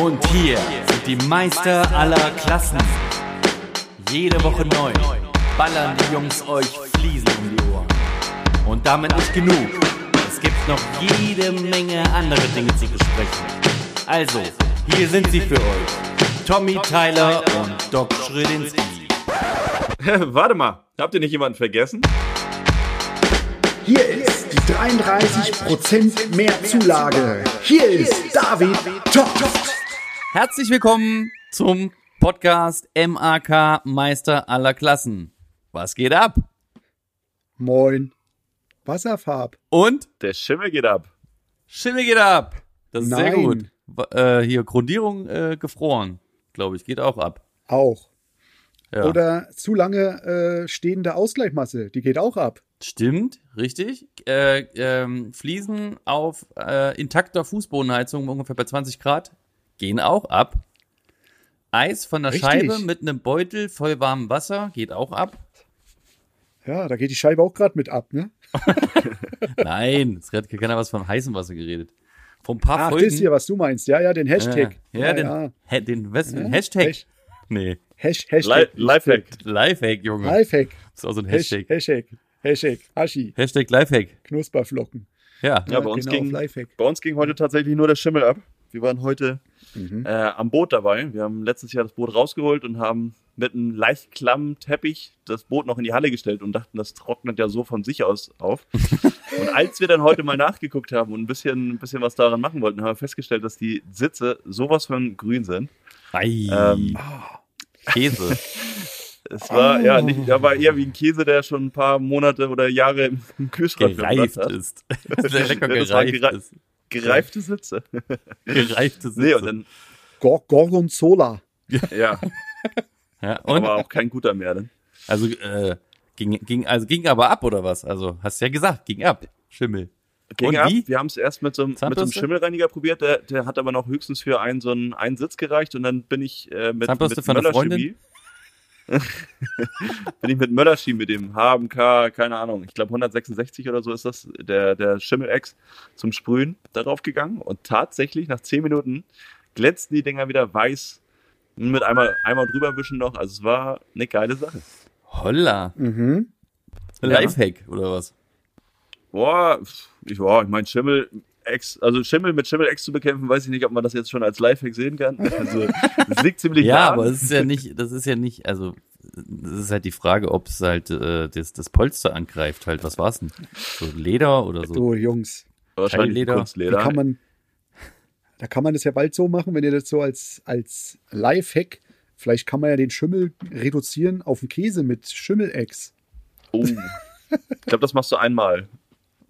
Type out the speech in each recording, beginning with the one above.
Und hier sind die Meister aller Klassen. Jede Woche neu ballern die Jungs euch Fliesen um die Ohren. Und damit nicht genug. Es gibt noch jede Menge andere Dinge zu besprechen. Also, hier sind sie für euch. Tommy Tyler und Doc Schrödinski. Warte mal, habt ihr nicht jemanden vergessen? Hier ist die 33% mehr Zulage. Hier ist David Top. Herzlich willkommen zum Podcast MAK Meister aller Klassen. Was geht ab? Moin. Wasserfarb. Und Der Schimmel geht ab. Schimmel geht ab. Das ist sehr Nein. gut. Wa- Äh, hier, Grundierung äh, gefroren, glaube ich, geht auch ab. Auch. Ja. Oder zu lange äh, stehende Ausgleichmasse. Die geht auch ab. Stimmt, richtig. Äh, ähm, Fliesen auf äh, intakter Fußbodenheizung ungefähr bei 20 Grad gehen auch ab. Eis von der Richtig. Scheibe mit einem Beutel voll warmem Wasser geht auch ab. Ja, da geht die Scheibe auch gerade mit ab, ne? Nein, es hat keiner was von heißem Wasser geredet. Ein paar Ach, Folgen. das hier, was du meinst. Ja, ja, den Hashtag. Ja, ja, den, ja. Hä, den was, Ja, Hashtag. Hash- Nee, Hash, Li Hashtag. Lifehack. Lifehack, Junge. Lifehack. Das ist auch so ein Hash, Hashtag. Hashtag. Hashtag. Aschi. Hashtag Lifehack. Knusperflocken. Ja. Ja, bei uns, genau, ging, bei uns ging heute tatsächlich nur der Schimmel ab. Wir waren heute Mhm. äh, am Boot dabei. Wir haben letztes Jahr das Boot rausgeholt und haben mit einem leicht klammen Teppich das Boot noch in die Halle gestellt und dachten, das trocknet ja so von sich aus auf. und als wir dann heute mal nachgeguckt haben und ein bisschen, ein bisschen was daran machen wollten, haben wir festgestellt, dass die Sitze sowas von grün sind. Ei. Ähm, Käse. Es war Oh. ja nicht, da war eher wie ein Käse, der schon ein paar Monate oder Jahre im- Kühlschrank Gereift ist. Sehr lecker Ja, gereift gerei- ist. Gereifte Sitze. Gereifte Sitze. Nee, und dann, Gor Gorgonzola. ja, ja, und aber auch kein guter mehr. Dann. Also äh, ging, ging, also ging aber ab oder was? Also hast ja gesagt, ging ab. Schimmel. Ging Und ab. wie? Wir haben es erst mit so, einem- mit so einem? Schimmelreiniger probiert. Der, der hat aber noch höchstens für einen so einen, einen Sitz gereicht. Und dann bin ich äh, mit, mit von bin ich mit Möller Chemie, mit dem HMK, keine Ahnung, ich glaube 166 oder so ist das, der, der Schimmel-Ex zum Sprühen darauf gegangen. Und tatsächlich nach 10 Minuten glänzten die Dinger wieder weiß. Mit einmal, einmal drüber wischen noch. Also es war eine geile Sache. Holla. Mhm. Lifehack oder was? Boah, ich, boah, ich meine, Schimmel, Ex, also Schimmel mit Schimmel-Ex zu bekämpfen, weiß ich nicht, ob man das jetzt schon als Lifehack sehen kann. Also, es liegt ziemlich Ja, nah. aber es ist ja nicht, das ist ja nicht, also das ist halt die Frage, ob es halt äh, das, das Polster angreift halt. Was war's denn? So Leder oder so? Du, Jungs. wahrscheinlich. Wie Kunstleder. kann man, da kann man das ja bald so machen, wenn ihr das so als, als Lifehack, vielleicht kann man ja den Schimmel reduzieren auf einen Käse mit Schimmelex. oh. Ich glaube, das machst du einmal.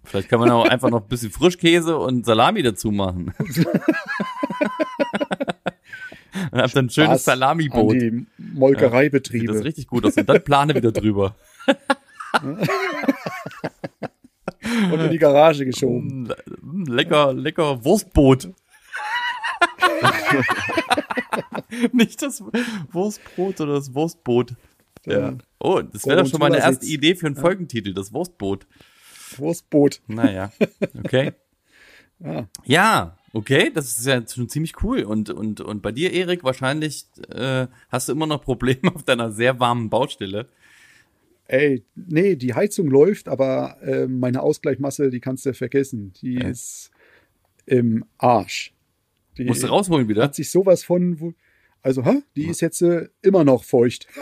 Vielleicht kann man auch einfach noch ein bisschen Frischkäse und Salami dazu machen. und habt dann ein schönes Salamiboot. An die Sieht das Molkereibetriebe. richtig gut aus. Und dann Plane wieder drüber. und in die Garage geschoben. Mm, Lecker, lecker Wurstboot. Nicht das Wurstbrot oder das Wurstboot. Ja. Oh, das wäre doch schon mal eine erste. Idee für einen Folgentitel, das Wurstboot. Wurstboot. Naja, okay. Ja. Ja, okay, das ist ja schon ziemlich cool. Und, und, und bei dir, Erik, wahrscheinlich äh, hast du immer noch Probleme auf deiner sehr warmen Baustelle. Ey, nee, die Heizung läuft, aber äh, meine Ausgleichmasse, die kannst du vergessen. Die Ja. ist im Arsch. Die Musst du rausholen wieder? hat sich sowas von. Also, hä? Die ist jetzt äh, immer noch feucht.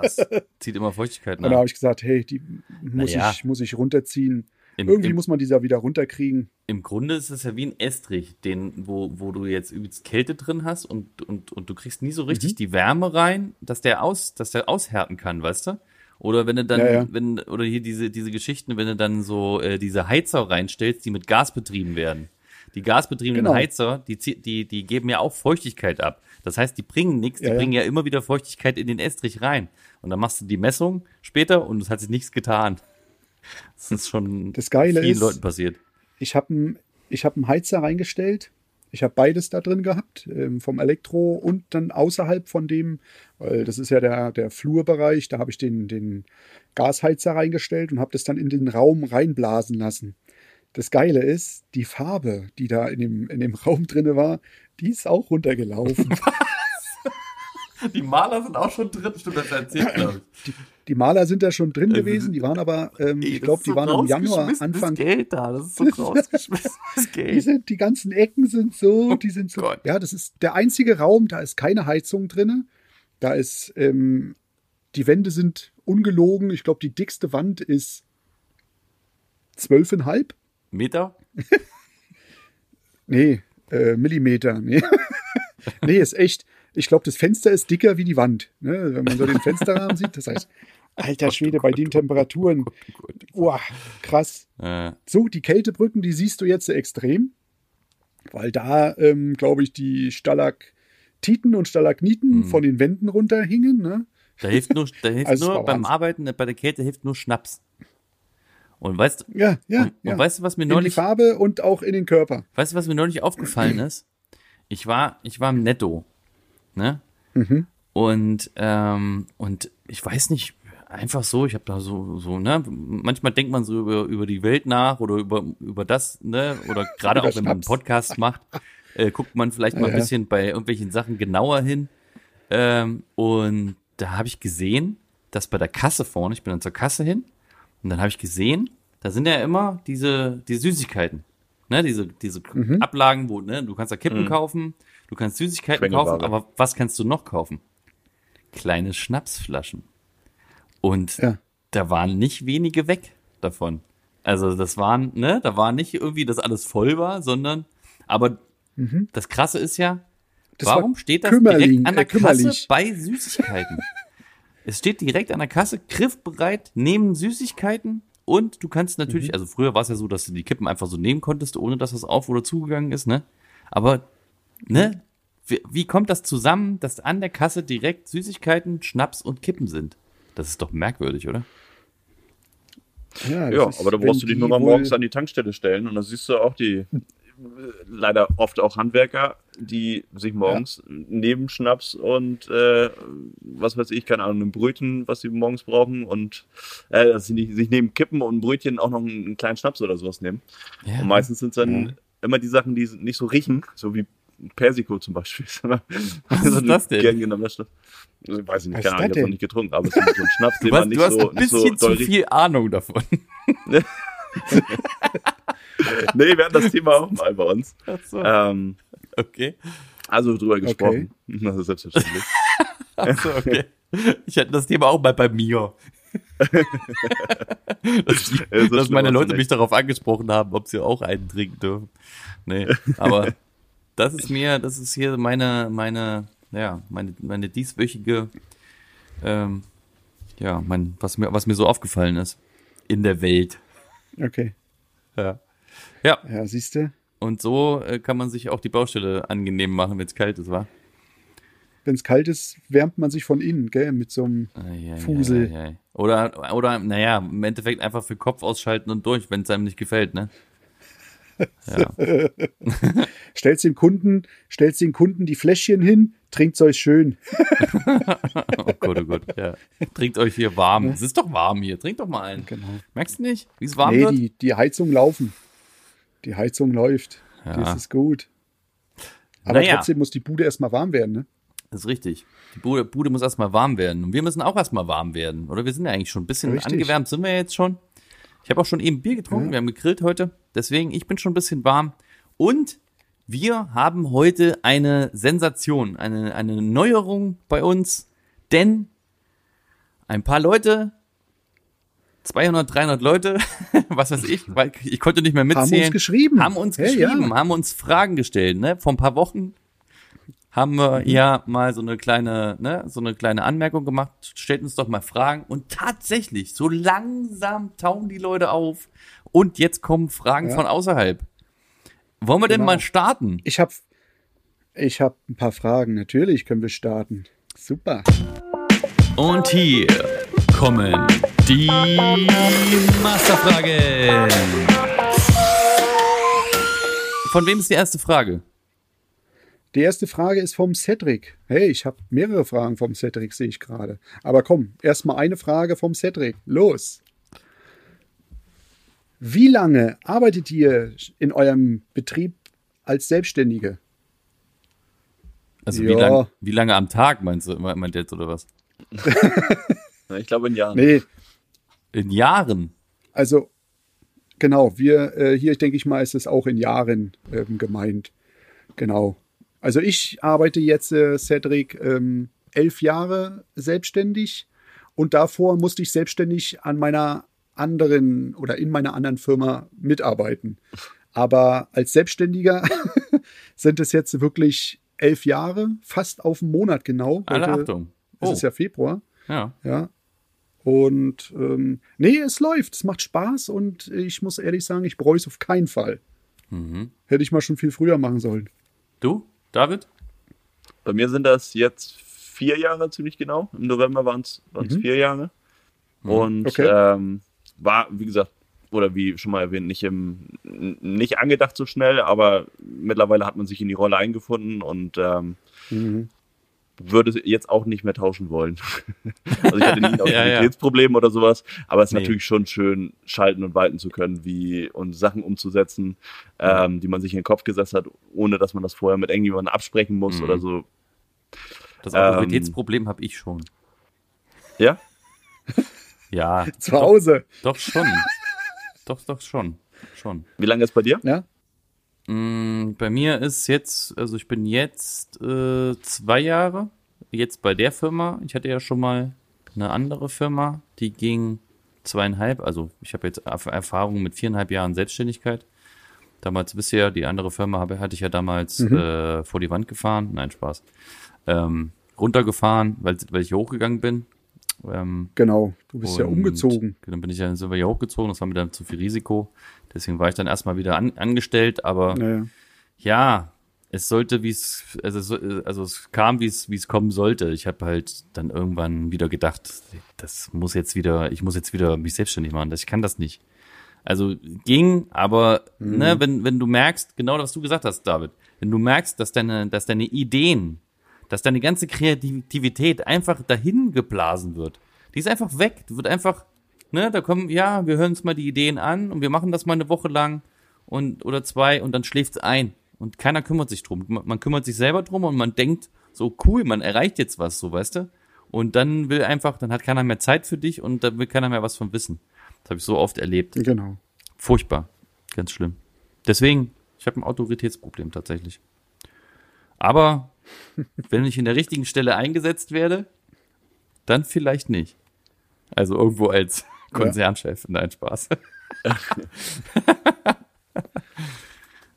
Krass. Zieht immer Feuchtigkeit Und da nach. habe ich gesagt, hey, die muss, Naja. ich, muss ich runterziehen. Im, Irgendwie im, muss man die da wieder runterkriegen. Im Grunde ist es ja wie ein Estrich, den, wo, wo du jetzt übelst Kälte drin hast und, und, und du kriegst nie so richtig Mhm. die Wärme rein, dass der aus, dass der aushärten kann, weißt du? Oder wenn du dann, Ja, ja. wenn, oder hier diese, diese Geschichten, wenn du dann so äh, diese Heizer reinstellst, die mit Gas betrieben werden. Die gasbetriebenen Genau. Heizer, die, die, die geben ja auch Feuchtigkeit ab. Das heißt, die bringen nichts, die Ja, ja. bringen ja immer wieder Feuchtigkeit in den Estrich rein. Und dann machst du die Messung später und es hat sich nichts getan. Das ist schon Das Geile vielen ist- Leuten passiert. Ich habe einen ich hab einen Heizer reingestellt. Ich habe beides da drin gehabt, ähm, vom Elektro und dann außerhalb von dem, weil das ist ja der, der Flurbereich, da habe ich den, den Gasheizer reingestellt und habe das dann in den Raum reinblasen lassen. Das Geile ist, die Farbe, die da in dem, in dem Raum drinne war, die ist auch runtergelaufen. Die Maler sind auch schon drin, stimmt, das erzählt, glaube ich. Die Maler sind da schon drin Also, gewesen, die waren aber, ähm, Ey, ich das glaube, ist die so waren im Januar, Anfang. Geld da, das ist so rausgeschmissenes Die, Geld. sind, die ganzen Ecken sind so, die sind so. Oh. Ja, das ist der einzige Raum, da ist keine Heizung drinne. Da ist, ähm, die Wände sind ungelogen. Ich glaube, die dickste Wand ist zwölfeinhalb. Meter? Nee, äh, Millimeter. Nee. nee, ist echt. Ich glaube, das Fenster ist dicker wie die Wand. Ne? Wenn man so den Fensterrahmen sieht. Das heißt, alter Schwede, bei den Temperaturen. Boah, krass. Äh, So, die Kältebrücken, die siehst du jetzt extrem. Weil da, ähm, glaube ich, die Stalaktiten und Stalagniten von den Wänden runterhingen. Ne? da hilft nur, da hilft Also, nur beim. Arbeiten, bei der Kälte hilft nur Schnaps. Und weißt, Ja, ja, und, ja. und weißt du, was mir in die neulich, Farbe und auch in den Körper. weißt du, was mir neulich aufgefallen ist? Ich war, ich war im Netto, ne? Mhm. Und, ähm, und ich weiß nicht, einfach so, ich habe da so, so, ne, manchmal denkt man so über, über die Welt nach oder über, über das, ne, oder gerade auch wenn man einen. Podcast macht, äh, guckt man vielleicht mal ein Ja. bisschen bei irgendwelchen Sachen genauer hin. Ähm, und da habe ich gesehen, dass bei der Kasse vorne, ich bin dann zur Kasse hin, und dann habe ich gesehen, da sind ja immer diese, die Süßigkeiten. Ne, diese, diese Mhm. Ablagen, wo, ne, du kannst da Kippen kaufen, du kannst Süßigkeiten kaufen, aber was kannst du noch kaufen? Kleine Schnapsflaschen. Und Ja. da waren nicht wenige weg davon. Also das waren, ne, da war nicht irgendwie, dass alles voll war, sondern, aber das Krasse ist ja, Mhm. Das warum war steht das direkt an der äh. Kasse bei Süßigkeiten? es steht direkt an der Kasse, griffbereit, neben Süßigkeiten und du kannst natürlich, Mhm. also früher war es ja so, dass du die Kippen einfach so nehmen konntest, ohne dass das auf oder zugegangen ist, ne? Aber, ne? Wie, wie kommt das zusammen, dass an der Kasse direkt Süßigkeiten, Schnaps und Kippen sind? Das ist doch merkwürdig, oder? Ja, Ja, ist, aber da brauchst du dich die nur mal morgens an die Tankstelle stellen und dann siehst du auch die leider oft auch Handwerker, die sich morgens neben Schnaps und äh, was weiß ich, keine Ahnung, ein Brötchen, was sie morgens brauchen und äh, dass sie nicht, sich neben Kippen und Brötchen auch noch einen, einen kleinen Schnaps oder sowas nehmen. Ja. Und meistens sind es dann immer die Sachen, die nicht so riechen, so wie Persiko zum Beispiel. Was ist das denn? Gern genommener Schnaps. Ich weiß ich nicht, Was keine Ahnung, ich habe noch nicht getrunken, aber es ist so ein Schnaps, den hast, man nicht du hast so, ein so bisschen doll zu viel Ahnung davon. Nee, wir hatten das Thema auch mal bei uns. Ach so. Ähm, Okay. also drüber gesprochen. Das ist selbstverständlich. Ach so, okay. Ich hatte das Thema auch mal bei mir. dass die, Ja, so dass meine Leute mich darauf angesprochen haben, ob sie auch einen trinken dürfen. Nee, aber das ist mir, das ist hier meine, meine, ja, meine, meine dieswöchige, ähm, ja, mein, was mir, was mir so aufgefallen ist in der Welt. Okay. Ja. Ja, Ja, siehst du, und so äh, kann man sich auch die Baustelle angenehm machen, wenn es kalt ist, wa? wenn es kalt ist, wärmt man sich von innen, gell, mit so einem Ei, ei, Fusel. ei. Oder, oder, naja, im Endeffekt einfach für Kopf ausschalten und durch, wenn es einem nicht gefällt, ne? Ja. Stellst den Kunden, stellst den Kunden die Fläschchen hin, trinkt's euch schön. Oh Gott, oh Gott, ja. Trinkt euch hier warm. Es ist doch warm hier. Trinkt doch mal einen. Genau. Merkst du nicht, wie es warm nee, wird? die, die Heizung laufen. Die Heizung läuft. Ja. Das ist gut. Aber Naja. trotzdem muss die Bude erstmal warm werden, ne? Das ist richtig. Die Bude, Bude muss erstmal warm werden. Und wir müssen auch erstmal warm werden. Oder wir sind ja eigentlich schon ein bisschen Richtig. angewärmt, sind wir jetzt schon. Ich habe auch schon eben Bier getrunken. Wir haben gegrillt heute. Deswegen, ich bin schon ein bisschen warm. Und wir haben heute eine Sensation, eine, eine Neuerung bei uns. Denn ein paar Leute, 200, 300 Leute, was weiß ich, weil ich konnte nicht mehr Haben mitzählen. uns geschrieben. Haben uns Hey, geschrieben, ja. haben uns Fragen gestellt. Ne? Vor ein paar Wochen haben wir ja mal so eine kleine, ne, so eine kleine Anmerkung gemacht. Stellt uns doch mal Fragen. Und tatsächlich, so langsam tauen die Leute auf. Und jetzt kommen Fragen Ja. von außerhalb. Wollen wir denn Genau. mal starten? Ich habe ich hab ein paar Fragen. Natürlich können wir starten. Super. Und hier kommen die Masterfragen. Von wem ist die erste Frage? Die erste Frage ist vom Cedric. Hey, ich habe mehrere Fragen vom Cedric, sehe ich gerade. Aber komm, erstmal eine Frage vom Cedric. Los. Wie lange arbeitet ihr in eurem Betrieb als Selbstständige? Also wie, lang, wie lange am Tag meinst du, meint jetzt oder was? Ich glaube in Jahren. Nee, In Jahren? also genau, wir äh, hier, denke ich mal, ist es auch in Jahren ähm, gemeint. Genau. Also ich arbeite jetzt, äh, Cedric, ähm, elf Jahre selbstständig und davor musste ich selbstständig an meiner anderen oder in meiner anderen Firma mitarbeiten. Aber als Selbstständiger sind es jetzt wirklich elf Jahre, fast auf einen Monat genau. Alle Heute Achtung. ist Oh, es ja Februar. ja. Ja. Und ähm, nee, es läuft, es macht Spaß und ich muss ehrlich sagen, ich bereue es auf keinen Fall. Mhm. Hätte ich mal schon viel früher machen sollen. Du, David? Bei mir sind das jetzt vier Jahre ziemlich genau. Im November waren es Mhm. vier Jahre. Und Okay. ähm, war, wie gesagt, oder wie schon mal erwähnt, nicht, im, nicht angedacht so schnell, aber mittlerweile hat man sich in die Rolle eingefunden und ähm, würde es jetzt auch nicht mehr tauschen wollen. also ich hatte nie ein Ja, ja. Autoritätsproblem oder sowas, aber es ist Nee. natürlich schon schön, schalten und walten zu können, wie und Sachen umzusetzen, ähm, die man sich in den Kopf gesetzt hat, ohne dass man das vorher mit irgendjemandem absprechen muss Mhm. oder so. Das Ähm, Autoritätsproblem habe ich schon. Ja? Ja, Zu Hause. doch schon. doch, doch schon. Schon. Wie lange ist bei dir? Ja? Mm, Bei mir ist jetzt, also ich bin jetzt äh, zwei Jahre jetzt bei der Firma. Ich hatte ja schon mal eine andere Firma, die ging zweieinhalb. Also ich habe jetzt Erf- Erfahrung mit viereinhalb Jahren Selbstständigkeit. Damals bisher, die andere Firma habe, hatte ich ja damals äh, vor die Wand gefahren. Nein, Spaß. Ähm, runtergefahren, weil, weil ich hochgegangen bin. Ähm, Genau. Du bist ja umgezogen. Dann bin ich ja, sind wir hier hochgezogen, das war mir dann zu viel Risiko. Deswegen war ich dann erstmal wieder an, angestellt, aber Naja. ja, es sollte, wie es, also, so- also es kam, wie es, wie es kommen sollte. Ich habe halt dann irgendwann wieder gedacht, das muss jetzt wieder, ich muss jetzt wieder mich selbstständig machen. Das, ich kann das nicht. Also ging, aber ne, wenn, wenn du merkst, genau was du gesagt hast, David, wenn du merkst, dass deine, dass deine Ideen, dass deine ganze Kreativität einfach dahin geblasen wird, die ist einfach weg. Du wird einfach, ne, da kommen, ja, wir hören uns mal die Ideen an und wir machen das mal eine Woche lang und oder zwei und dann schläft's ein und keiner kümmert sich drum. Man, man kümmert sich selber drum und man denkt, so cool, man erreicht jetzt was, so weißt du. Und dann will einfach, dann hat keiner mehr Zeit für dich und dann will keiner mehr was von wissen. Das habe ich so oft erlebt. Genau. Furchtbar. Ganz schlimm. Deswegen, ich habe ein Autoritätsproblem tatsächlich. Aber wenn ich in der richtigen Stelle eingesetzt werde, dann vielleicht nicht. Also irgendwo als Konzernchef. Nein, Spaß.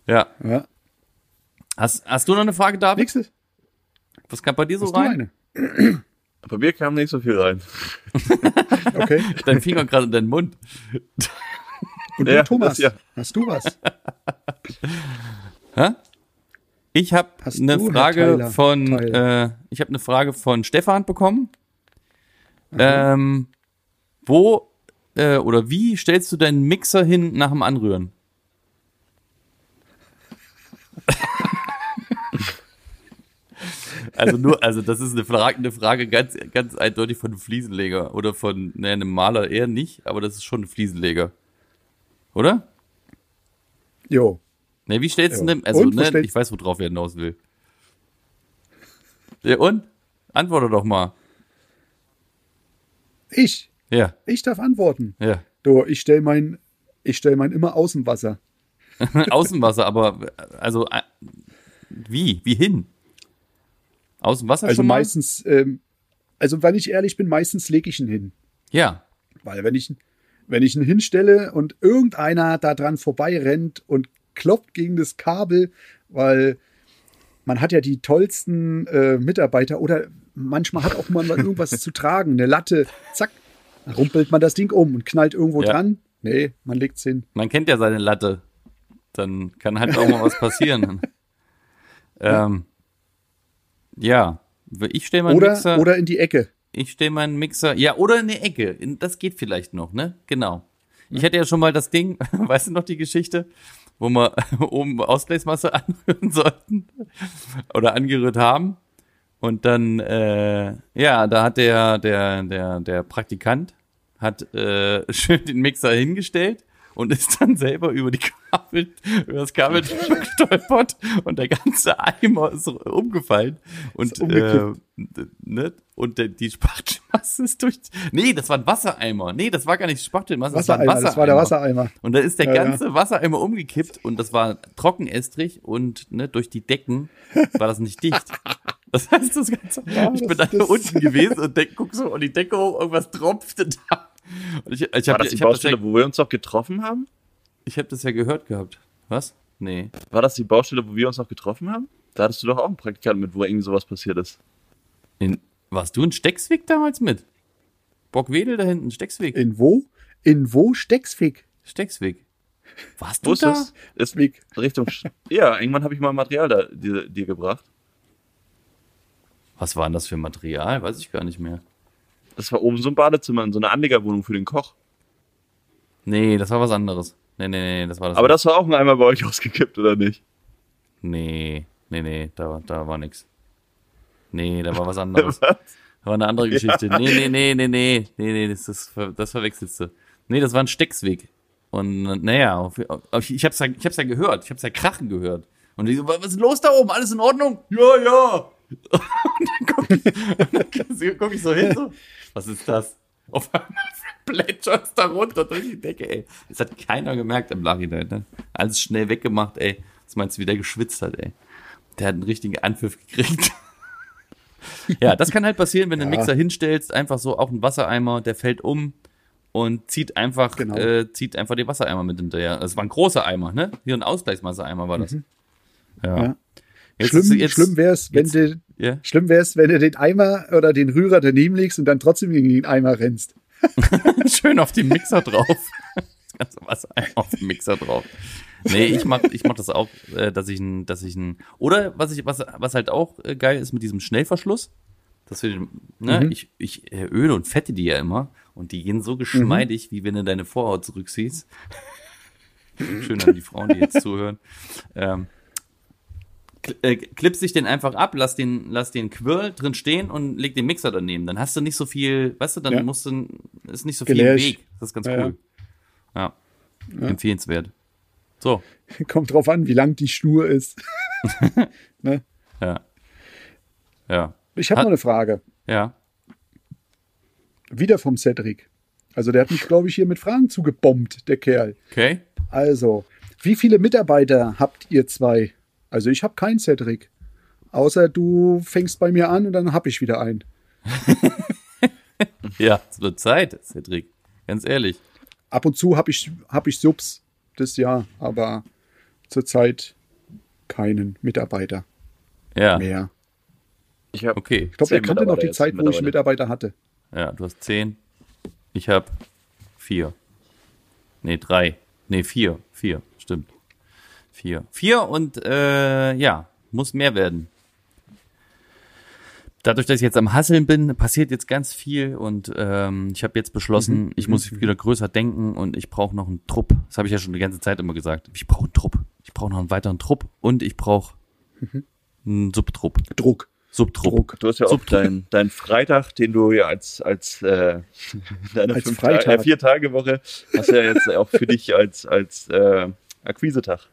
ja. Ja. Hast, hast du noch eine Frage, David? Nächstes. Was kam bei dir so Hast rein? Bei mir kam nicht so viel rein. Okay. Dein Finger gerade in deinen Mund. Und Ja, du, Thomas, das ja. hast du was? Hä? Ich habe eine Frage von Tyler? äh, ich habe eine Frage von Stefan bekommen. Ähm, wo äh, oder wie stellst du deinen Mixer hin nach dem Anrühren? also nur, also das ist eine Frage, eine Frage ganz, ganz eindeutig von einem Fliesenleger oder von ne, einem Maler eher nicht, aber das ist schon ein Fliesenleger, oder? Jo. Ne, wie stellst du Ja. denn, also Und, ne, ich weiß, worauf er hinaus will. Ja, und? Antworte doch mal. Ich. Ja, Ich darf antworten. ja. Du, ich stell mein, ich stell mein immer Außenwasser. Außenwasser, aber also äh, wie? Wie hin? Außenwasser Also schon mal? meistens, ähm, also wenn ich ehrlich bin, meistens lege ich ihn hin. Ja. Weil wenn ich, wenn ich ihn hinstelle und irgendeiner da dran vorbei rennt und klopft gegen das Kabel, weil man hat ja die tollsten äh, Mitarbeiter oder manchmal hat auch mal irgendwas zu tragen, eine Latte, zack, rumpelt man das Ding um und knallt irgendwo Ja. dran. Nee, man legt's hin. Man kennt ja seine Latte. Dann kann halt auch mal was passieren. ähm, ja. Ich stelle meinen Oder, Mixer. oder in die Ecke. Ich stelle meinen Mixer, ja, oder in eine Ecke. Das geht vielleicht noch, ne? Genau. Ich hatte ja schon mal das Ding, weißt du noch die Geschichte, wo wir oben Ausgleichsmasse anrühren sollten oder angerührt haben. Und dann, äh, ja, da hat der, der, der, der Praktikant hat äh, schön den Mixer hingestellt und ist dann selber über die Kabel, über das Kabel gestolpert und der ganze Eimer ist umgefallen und Ist äh, ne? und der, die Spachtelmasse ist durch. Nee, das war ein Wassereimer. Nee, das war gar nicht Spachtelmasse, das war ein Wassereimer, das war der Wassereimer. und da ist der Ja, ja. ganze Wassereimer umgekippt und das war trockenestrig und ne, durch die Decken war das nicht dicht. Das heißt, das Ganze, Ja, ich bin das- da das- unten gewesen und denk, guck so an die Decke hoch, irgendwas tropfte da. Und ich, ich War habe das die ich hab das, ja, Baustelle, wo wir uns doch getroffen haben? ich hab das ja gehört gehabt. Was? Nee. War das die Baustelle, wo wir uns noch getroffen haben? Da hattest du doch auch einen Praktikanten mit, wo irgendwie sowas passiert ist. In, warst du in Stecksweg damals mit? Bockwedel da hinten, Stecksweg. In wo? In wo Stecksfick? Stecksweg. Warst Wo du ist da? das? Ist Weg. Richtung. Ja, irgendwann habe ich mal Material da dir, dir gebracht. Was war denn das für Material? Weiß ich gar nicht mehr. Das war oben so ein Badezimmer in so einer Anlegerwohnung für den Koch. Nee, das war was anderes. Nee, nee, nee, das war das. Aber das war auch ein Eimer bei euch ausgekippt, oder nicht? Nee, nee, nee, da, da war nix. Nee, da war was anderes. Was? Das war eine andere Geschichte. Nee, nee, nee, nee, nee, nee, nee, das, das, das verwechselst du. Nee, das war ein Stecksweg. Und naja, ich hab's ja, ich hab's ja gehört, ich hab's ja krachen gehört. Und die so, was ist los da oben? Alles in Ordnung? Ja, ja. Und dann guck ich, und dann guck ich so hin, so, was ist das? Auf einmal plätschert's da runter durch die Decke, ey. Das hat keiner gemerkt im Nachhinein, ne? Alles schnell weggemacht, ey. Was meinst du, wie der geschwitzt hat, ey? Der hat einen richtigen Anpfiff gekriegt. Ja, das kann halt passieren, wenn du einen. Mixer hinstellst, einfach so auch ein Wassereimer, der fällt um und zieht einfach, Genau. äh, zieht einfach die Wassereimer mit hinterher. Das war ein großer Eimer, ne? Hier ein Ausgleichsmasseeimer war das. Ja. Ja. Jetzt schlimm jetzt- schlimm wäre es, wenn du Ja. schlimm wär's, wenn du den Eimer oder den Rührer daneben legst und dann trotzdem gegen den Eimer rennst. Schön auf den Mixer drauf. Das ganze Wassereimer auf den Mixer drauf. Nee, ich mach, ich mach das auch, äh, dass ich ein, dass ich ein, oder was ich, was, was halt auch äh, geil ist mit diesem Schnellverschluss, dass wir, ne, Mhm. ich, ich äh, öle und fette die ja immer und die gehen so geschmeidig, wie wenn du deine Vorhaut zurückziehst. Schön an die Frauen, die jetzt zuhören. Ähm, äh, klippst dich den einfach ab, lass den, lass den Quirl drin stehen und leg den Mixer daneben. Dann hast du nicht so viel, weißt du, dann Ja. musst du, ist nicht so viel im Gelärsch. Weg. Das ist ganz Ja, cool. Ja. Empfehlenswert. So, Kommt drauf an, wie lang die Schnur ist. ne? ja. Ja. Ich habe noch eine Frage. Ja. Wieder vom Cedric. Also der hat mich, glaube ich, hier mit Fragen zugebombt, der Kerl. Okay. Also, wie viele Mitarbeiter habt ihr zwei? Also ich habe keinen Cedric. Außer du fängst bei mir an und dann hab ich wieder einen. Ja, es wird Zeit, Cedric. Ganz ehrlich. Ab und zu habe ich, hab ich Subs das Jahr, aber zurzeit keinen Mitarbeiter Ja. mehr. Ich habe Okay. Ich glaube, er kannte noch die Zeit, wo ich. Mitarbeiter hatte. Ja, du hast zehn. Ich habe vier. Nee, drei. Nee, vier. Vier, stimmt. Vier. Vier und äh, ja, muss mehr werden. Dadurch, dass ich jetzt am Hasseln bin, passiert jetzt ganz viel und ähm, ich habe jetzt beschlossen, ich muss wieder größer denken und ich brauche noch einen Trupp. Das habe ich ja schon die ganze Zeit immer gesagt. Ich brauche einen Trupp. Ich brauche noch einen weiteren Trupp und ich brauche einen Subtrupp. Druck. Subtrupp. Druck. Du hast ja auch deinen dein Freitag, den du ja als, als äh, deine Als fünf Freitag. Ta äh, vier Tage Woche hast du ja jetzt auch für dich als, als äh, Akquisetag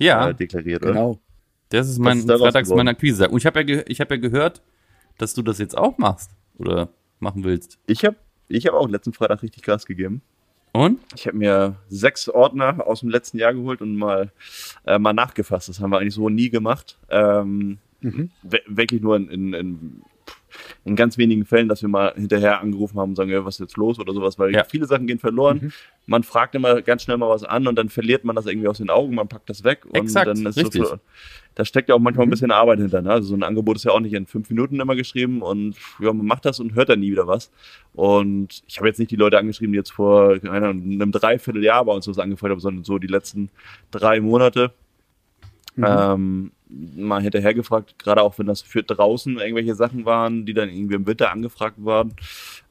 Ja, äh, deklariert, oder? Genau. Das ist mein ist Freitags mein Akquise. Und ich habe ja, ge ich hab ja gehört, dass du das jetzt auch machst oder machen willst. Ich habe ich hab auch letzten Freitag richtig Gas gegeben. Und? Ich habe mir sechs Ordner aus dem letzten Jahr geholt und mal, äh, mal nachgefasst. Das haben wir eigentlich so nie gemacht. Ähm, we- Wirklich nur in, in, in, in ganz wenigen Fällen, dass wir mal hinterher angerufen haben und sagen, ja, was ist jetzt los oder sowas, weil Ja. viele Sachen gehen verloren. Man fragt immer ganz schnell mal was an und dann verliert man das irgendwie aus den Augen, man packt das weg und Exakt, dann ist richtig. So, da steckt ja auch manchmal ein bisschen Arbeit hinter. Ne? Also so ein Angebot ist ja auch nicht in fünf Minuten immer geschrieben und ja, man macht das und hört dann nie wieder was. Und ich habe jetzt nicht die Leute angeschrieben, die jetzt vor einem Dreivierteljahr bei uns was angefragt haben, sondern so die letzten drei Monate. Ähm, mal hinterher gefragt, gerade auch wenn das für draußen irgendwelche Sachen waren, die dann irgendwie im Winter angefragt waren,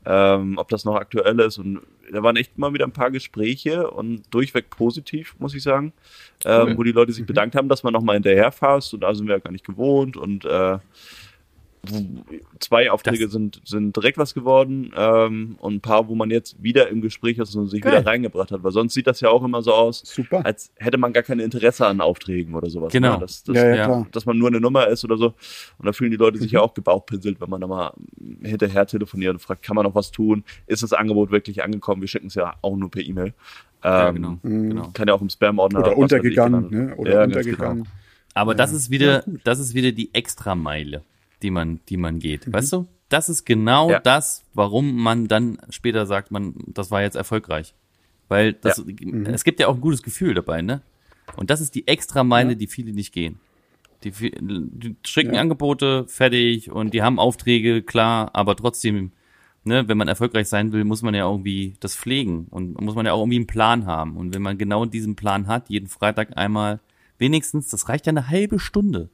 ähm, ob das noch aktuell ist. Und da waren echt mal wieder ein paar Gespräche und durchweg positiv, muss ich sagen, ähm, Cool. wo die Leute sich bedankt haben, dass man nochmal hinterherfasst und da sind wir ja gar nicht gewohnt und äh, Zwei Aufträge Das- sind, sind direkt was geworden ähm, und ein paar, wo man jetzt wieder im Gespräch ist und sich Geil. wieder reingebracht hat. Weil sonst sieht das ja auch immer so aus, Super. als hätte man gar kein Interesse an Aufträgen oder sowas. Genau. Ne? Dass, dass, ja, ja, ja. dass man nur eine Nummer ist oder so. Und da fühlen die Leute Mhm. sich ja auch gebauchpinselt, wenn man da mal hinterher telefoniert und fragt, kann man noch was tun? Ist das Angebot wirklich angekommen? Wir schicken es ja auch nur per E-Mail. Ja, Ähm, genau, Mhm. genau. Kann ja auch im Spam-Ordner Oder ich untergegangen, gelandet. ne? Oder Ja, untergegangen. Aber das Ja. ist wieder, das ist wieder die Extrameile, die man, die man geht. Weißt du? Das ist genau Ja. das, warum man dann später sagt, man, das war jetzt erfolgreich. Weil das, es gibt ja auch ein gutes Gefühl dabei, ne? Und das ist die Extrameile, die viele nicht gehen. Die, die schicken Ja. Angebote, fertig, und die haben Aufträge, klar, aber trotzdem, ne, wenn man erfolgreich sein will, muss man ja irgendwie das pflegen und muss man ja auch irgendwie einen Plan haben. Und wenn man genau diesen Plan hat, jeden Freitag einmal, wenigstens, das reicht ja eine halbe Stunde.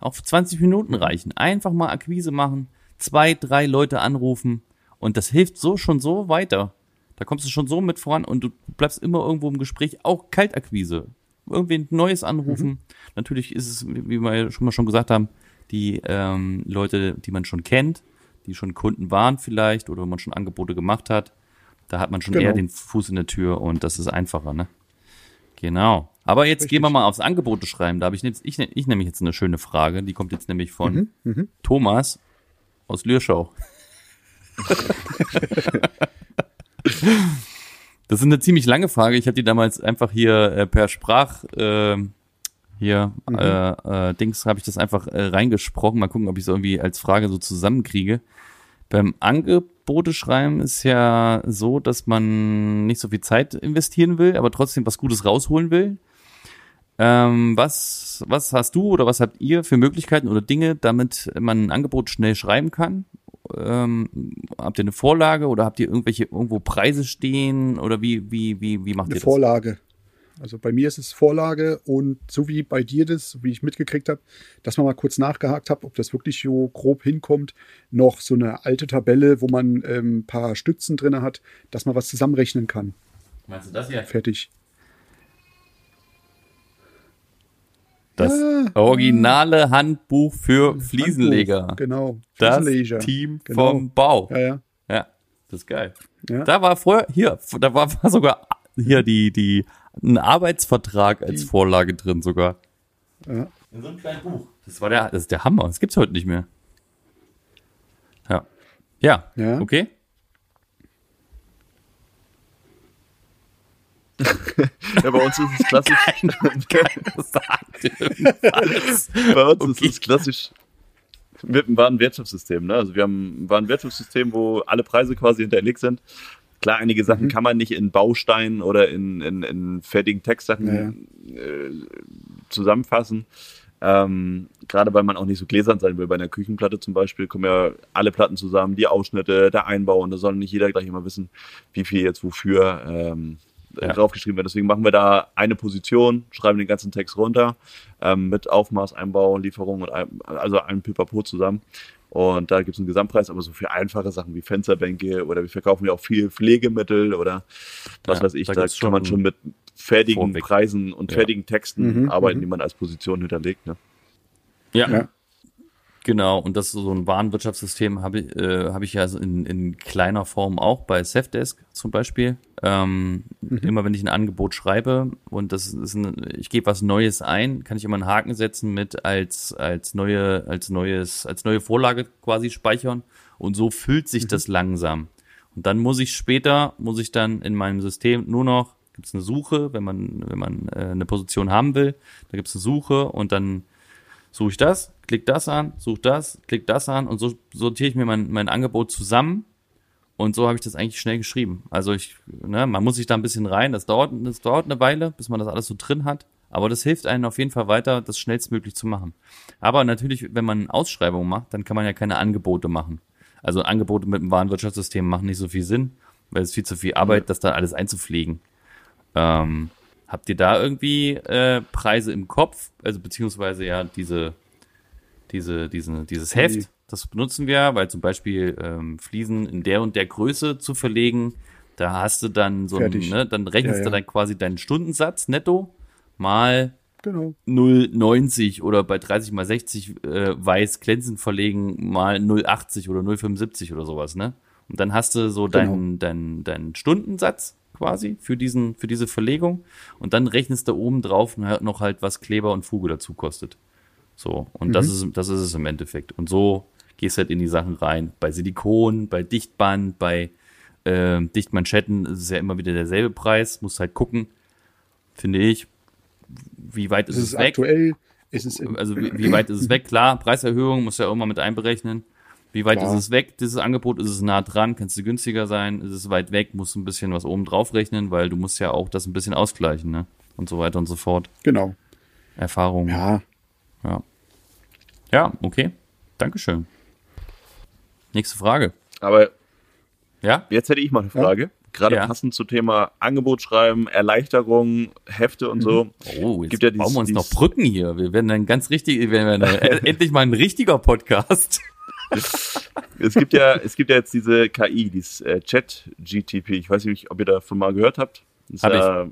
Auch 20 Minuten reichen. Einfach mal Akquise machen, zwei, drei Leute anrufen und das hilft so schon so weiter. Da kommst du schon so mit voran und du bleibst immer irgendwo im Gespräch, auch Kaltakquise. Irgendwen Neues anrufen. Natürlich ist es, wie wir schon mal schon gesagt haben, die ähm, Leute, die man schon kennt, die schon Kunden waren vielleicht oder man schon Angebote gemacht hat, da hat man schon Genau. eher den Fuß in der Tür und das ist einfacher, ne? Genau. Aber jetzt Richtig. gehen wir mal aufs Angebote schreiben. Da habe ich, jetzt- ich, ich nämlich jetzt eine schöne Frage. Die kommt jetzt nämlich von Mhm, Thomas aus Lürschau. das ist eine ziemlich lange Frage. Ich habe die damals einfach hier äh, per Sprach äh, hier Mhm. äh, äh, Dings habe ich das einfach äh, reingesprochen. Mal gucken, ob ich es irgendwie als Frage so zusammenkriege. Beim Angebote schreiben ist ja so, dass man nicht so viel Zeit investieren will, aber trotzdem was Gutes rausholen will. Ähm, was, was hast du oder was habt ihr für Möglichkeiten oder Dinge, damit man ein Angebot schnell schreiben kann? Ähm, habt ihr eine Vorlage oder habt ihr irgendwelche irgendwo Preise stehen oder wie, wie, wie, wie macht Eine ihr das? Vorlage. Also bei mir ist es Vorlage und so wie bei dir das, wie ich mitgekriegt habe, dass man mal kurz nachgehakt hat, ob das wirklich so grob hinkommt, noch so eine alte Tabelle, wo man ähm, ein paar Stützen drin hat, dass man was zusammenrechnen kann. Meinst du das hier? Fertig. Das Ja. originale Handbuch für Fliesenleger. Handbuch, Genau. Das Fliesenleger. Team Genau. vom Bau. Ja, ja. Ja, das ist geil. Ja. Da war vorher, hier, da war, war sogar hier die, die, ein Arbeitsvertrag als Vorlage drin sogar. ja. In so einem kleinen Buch. Das war der, das ist der Hammer. Das gibt's heute nicht mehr. Ja. Ja. Ja. Okay. Ja, bei uns ist es klassisch. Alles. bei uns Okay. ist es klassisch mit einem Warenwirtschaftssystem. Ne? Also wir haben ein Warenwirtschaftssystem, wo alle Preise quasi hinterlegt sind. Klar, einige Sachen Mhm. kann man nicht in Bausteinen oder in, in, in fertigen Textsachen Ja, äh, zusammenfassen. Ähm, gerade weil man auch nicht so gläsern sein will. Bei einer Küchenplatte zum Beispiel kommen ja alle Platten zusammen, die Ausschnitte, der Einbau und da soll nicht jeder gleich immer wissen, wie viel jetzt wofür ähm, Ja. draufgeschrieben wird. Deswegen machen wir da eine Position, schreiben den ganzen Text runter ähm, mit Aufmaß, Einbau, Lieferung und ein, also einem Pipapo zusammen. Und da gibt es einen Gesamtpreis, aber so für einfache Sachen wie Fensterbänke oder wir verkaufen ja auch viel Pflegemittel oder was Ja, weiß ich, da da, kann man schon mit fertigen vorweg. Preisen und Ja. fertigen Texten Mhm, arbeiten, mhm. die man als Position hinterlegt. Ne? Ja. Ja. Genau, und das ist so ein Warenwirtschaftssystem habe ich, äh, habe ich ja in, in kleiner Form auch bei Safdesk zum Beispiel. Ähm, Immer wenn ich ein Angebot schreibe und das ist ein, ich gebe was Neues ein, kann ich immer einen Haken setzen mit als, als neue, als neues, als neue Vorlage quasi speichern und so füllt sich das langsam. Und dann muss ich später, muss ich dann in meinem System nur noch, gibt es eine Suche, wenn man, wenn man äh, eine Position haben will, da gibt es eine Suche und dann suche ich das, klick das an, suche das, klick das an und so sortiere ich mir mein, mein Angebot zusammen und so habe ich das eigentlich schnell geschrieben. Also ich, ne, man muss sich da ein bisschen rein, das dauert, das dauert eine Weile, bis man das alles so drin hat, aber das hilft einem auf jeden Fall weiter, das schnellstmöglich zu machen. Aber natürlich, wenn man Ausschreibungen macht, dann kann man ja keine Angebote machen. Also Angebote mit dem Warenwirtschaftssystem machen nicht so viel Sinn, weil es viel zu viel Arbeit, das dann alles einzupflegen. Ähm, habt ihr da irgendwie äh, Preise im Kopf? Also beziehungsweise ja diese, diese, diese, dieses. Heft, das benutzen wir, weil zum Beispiel ähm, Fliesen in der und der Größe zu verlegen, da hast du dann so ein, Fertig. ne, dann rechnest Ja, du ja. dann quasi deinen Stundensatz netto mal Genau. 0,90 oder bei 30 mal 60 äh, weiß glänzend verlegen mal 0,80 oder 0,75 oder sowas, ne? Und dann hast du so Genau. deinen, deinen, deinen Stundensatz quasi für diesen, für diese Verlegung und dann rechnest du oben drauf noch halt, was Kleber und Fuge dazu kostet. So, und das ist, das ist es im Endeffekt. Und so gehst halt in die Sachen rein. Bei Silikon, bei Dichtband, bei äh, Dichtmanschetten ist es ja immer wieder derselbe Preis. Musst halt gucken, finde ich, wie weit ist Es es, ist weg. aktuell, es ist im, Also wie, wie weit ist es weg? Klar, Preiserhöhung muss ja mal mit einberechnen. Wie weit Klar. ist es weg, dieses Angebot? Ist es nah dran? Kannst du günstiger sein? Ist es weit weg? Musst du ein bisschen was oben drauf rechnen, weil du musst ja auch das ein bisschen ausgleichen, ne? Und so weiter und so fort. genau. Erfahrung. Ja, Ja, ja okay. Dankeschön. Nächste Frage. Aber Ja? jetzt hätte ich mal eine Frage. Gerade Ja. passend zum Thema Angebot schreiben, Erleichterung, Hefte und so. Oh, jetzt Gibt ja dies- bauen wir uns noch Brücken hier. Wir werden dann ganz richtig, wir werden dann endlich mal ein richtiger Podcast. Es gibt ja, es gibt ja jetzt diese KI, dieses äh, Chat-GTP. Ich weiß nicht, ob ihr davon mal gehört habt. Das ist Hab ja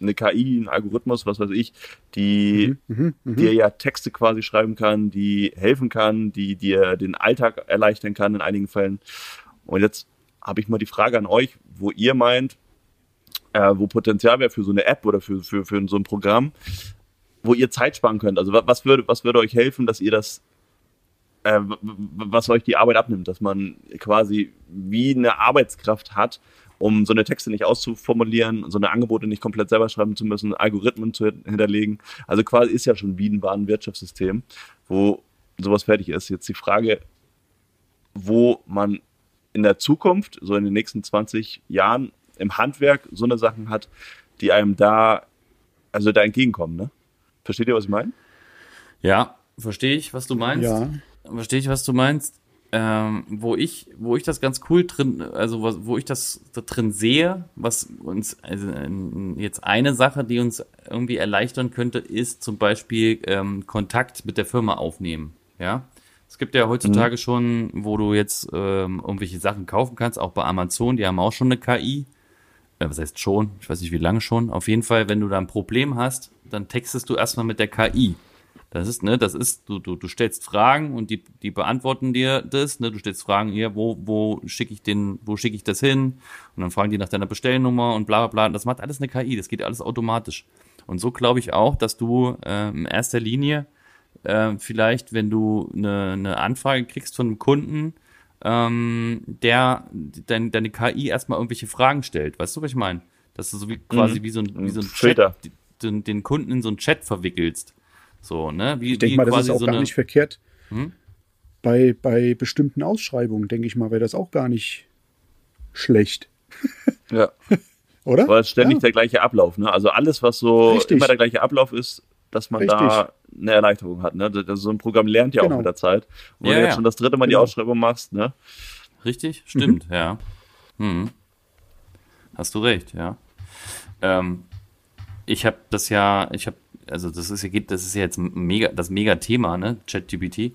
eine KI, ein Algorithmus, was weiß ich, die Mhm, dir ja Texte quasi schreiben kann, die helfen kann, die dir den Alltag erleichtern kann in einigen Fällen. Und jetzt habe ich mal die Frage an euch, wo ihr meint, äh, wo Potenzial wäre für so eine App oder für, für, für so ein Programm, wo ihr Zeit sparen könnt. Also wa- was würde, was würde euch helfen, dass ihr das, äh, was euch die Arbeit abnimmt, dass man quasi wie eine Arbeitskraft hat, um so eine Texte nicht auszuformulieren, so eine Angebote nicht komplett selber schreiben zu müssen, Algorithmen zu hin- hinterlegen. Also quasi ist ja schon wie ein Warenwirtschaftssystem, wo sowas fertig ist. Jetzt die Frage, wo man in der Zukunft, so in den nächsten 20 Jahren im Handwerk so eine Sachen hat, die einem da, also da entgegenkommen, ne? Versteht ihr, was ich meine? Ja, verstehe ich, was du meinst. ja. Verstehe ich, was du meinst. Ähm, wo ich, wo ich das ganz cool drin, also was, wo ich das da drin sehe, was uns, also jetzt eine Sache, die uns irgendwie erleichtern könnte, ist zum Beispiel ähm, Kontakt mit der Firma aufnehmen. Ja, es gibt ja heutzutage schon, wo du jetzt ähm, irgendwelche Sachen kaufen kannst, auch bei Amazon, die haben auch schon eine KI. Äh, was heißt schon? Ich weiß nicht, wie lange schon. Auf jeden Fall, wenn du da ein Problem hast, dann textest du erstmal mit der KI. Das ist, ne, das ist, du, du, du stellst Fragen und die, die beantworten dir das, ne, du stellst Fragen hier, wo, wo schicke ich den, wo schicke ich das hin? Und dann fragen die nach deiner Bestellnummer und bla bla bla. Das macht alles eine KI, das geht alles automatisch. Und so glaube ich auch, dass du äh, in erster Linie äh, vielleicht, wenn du eine, eine Anfrage kriegst von einem Kunden, ähm, der dein, deine KI erstmal irgendwelche Fragen stellt. Weißt du, was ich meine? Dass du so wie, quasi wie so ein, wie so ein. Chat, den, den Kunden in so einen Chat verwickelst. So, ne? Wie, Ich denke mal, das ist auch so gar eine, nicht verkehrt. Hm? Bei, bei bestimmten Ausschreibungen, denke ich mal, wäre das auch gar nicht schlecht, Ja. oder? Aber es ständig Ja. der gleiche Ablauf, ne? Also alles, was so Richtig. immer der gleiche Ablauf ist, dass man da eine Erleichterung hat, ne? Das, so ein Programm lernt ja Genau. auch mit der Zeit. Und wenn Ja, du jetzt ja. schon das dritte Mal die Genau. Ausschreibung machst, ne? Richtig? Stimmt, ja. Hm. Hast du recht, ja. Ähm, ich habe das ja, ich habe, also das ist das ist ja jetzt mega, das Mega-Thema, ne? ChatGPT.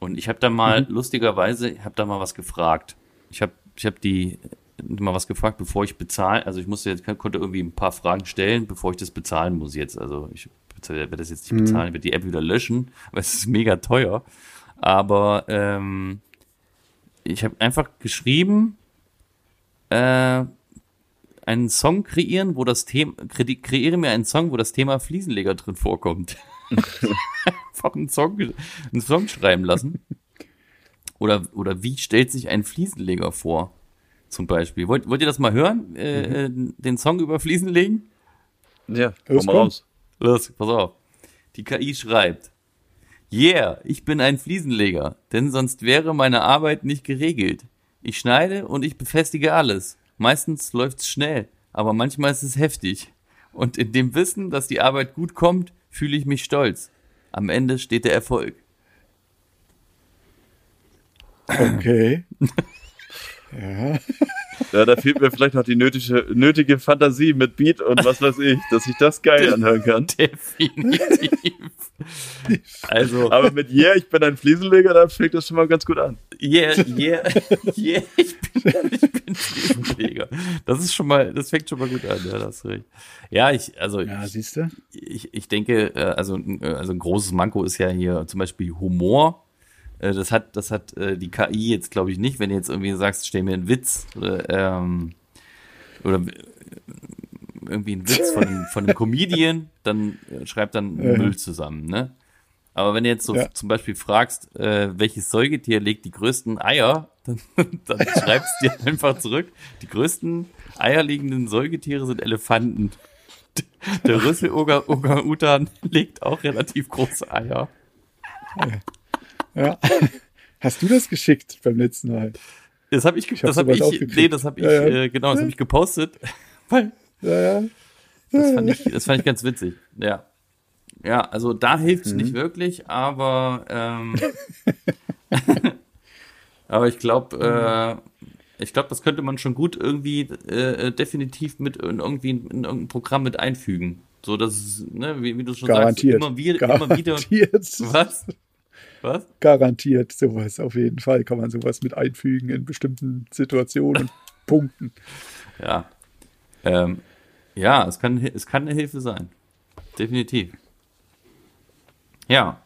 Und ich habe da mal, lustigerweise, ich habe da mal was gefragt. Ich habe ich hab die mal was gefragt, bevor ich bezahle. Also ich musste jetzt, konnte irgendwie ein paar Fragen stellen, bevor ich das bezahlen muss jetzt. Also ich werde das jetzt nicht bezahlen, ich werde die App wieder löschen, weil es ist mega teuer. Aber ähm, ich habe einfach geschrieben, äh, einen Song kreieren, wo das Thema, kre kreiere mir einen Song, wo das Thema Fliesenleger drin vorkommt. einfach einen Song, einen Song schreiben lassen. Oder, oder wie stellt sich ein Fliesenleger vor? Zum Beispiel. Wollt, wollt ihr das mal hören? Äh, äh, den Song über Fliesenlegen? Ja, Los, komm mal komm. raus. Los, pass auf. Die KI schreibt. Yeah, ich bin ein Fliesenleger, denn sonst wäre meine Arbeit nicht geregelt. Ich schneide und ich befestige alles. Meistens läuft's schnell, aber manchmal ist es heftig. Und in dem Wissen, dass die Arbeit gut kommt, fühle ich mich stolz. Am Ende steht der Erfolg. Okay. ja. Ja, da fehlt mir vielleicht noch die nötige, nötige Fantasie mit Beat und was weiß ich, dass ich das geil anhören kann. Definitiv. Also, Aber mit Yeah, ich bin ein Fliesenleger, da fängt das schon mal ganz gut an. Yeah, yeah, yeah, ich bin, ich bin Fliesenleger. Das ist schon mal, das fängt schon mal gut an, ja, das ist recht. Ja, ich, also, Ja, siehst du? ich, ich denke, äh, also, äh, also ein großes Manko ist ja hier zum Beispiel Humor. Äh, Das hat, das hat äh, die KI jetzt, glaube ich, nicht. Wenn du jetzt irgendwie sagst, stell mir einen Witz oder, ähm, oder äh, irgendwie einen Witz von, einem- von einem Comedian, dann äh, schreibt dann Ja. Müll zusammen, ne? Aber wenn du jetzt so Ja. zum Beispiel fragst, äh, welches Säugetier legt die größten Eier, dann, dann schreibst du dir einfach zurück, die größten eierlegenden Säugetiere sind Elefanten. Der Rüssel-Orang-Utan legt auch relativ große Eier. Ja. Hast du das geschickt beim letzten Mal? Das habe ich, Ich das habe ich, nee, das habe ich, Ja, ja. Äh, genau, das habe ich gepostet, weil Ja, das fand ich, das fand ich ganz witzig. Ja, ja, also da hilft's Mhm. nicht wirklich, aber ähm, aber ich glaube, äh, ich glaube, das könnte man schon gut irgendwie äh, definitiv mit in irgendwie in, in irgendein Programm mit einfügen, so dass es, ne, wie, wie du schon Garantiert. sagst, immer wieder, immer wieder, Garantiert. was, was? Garantiert sowas. Auf jeden Fall kann man sowas mit einfügen in bestimmten Situationen und Punkten. Ja. Ähm, ja, es kann, es kann eine Hilfe sein. Definitiv. Ja.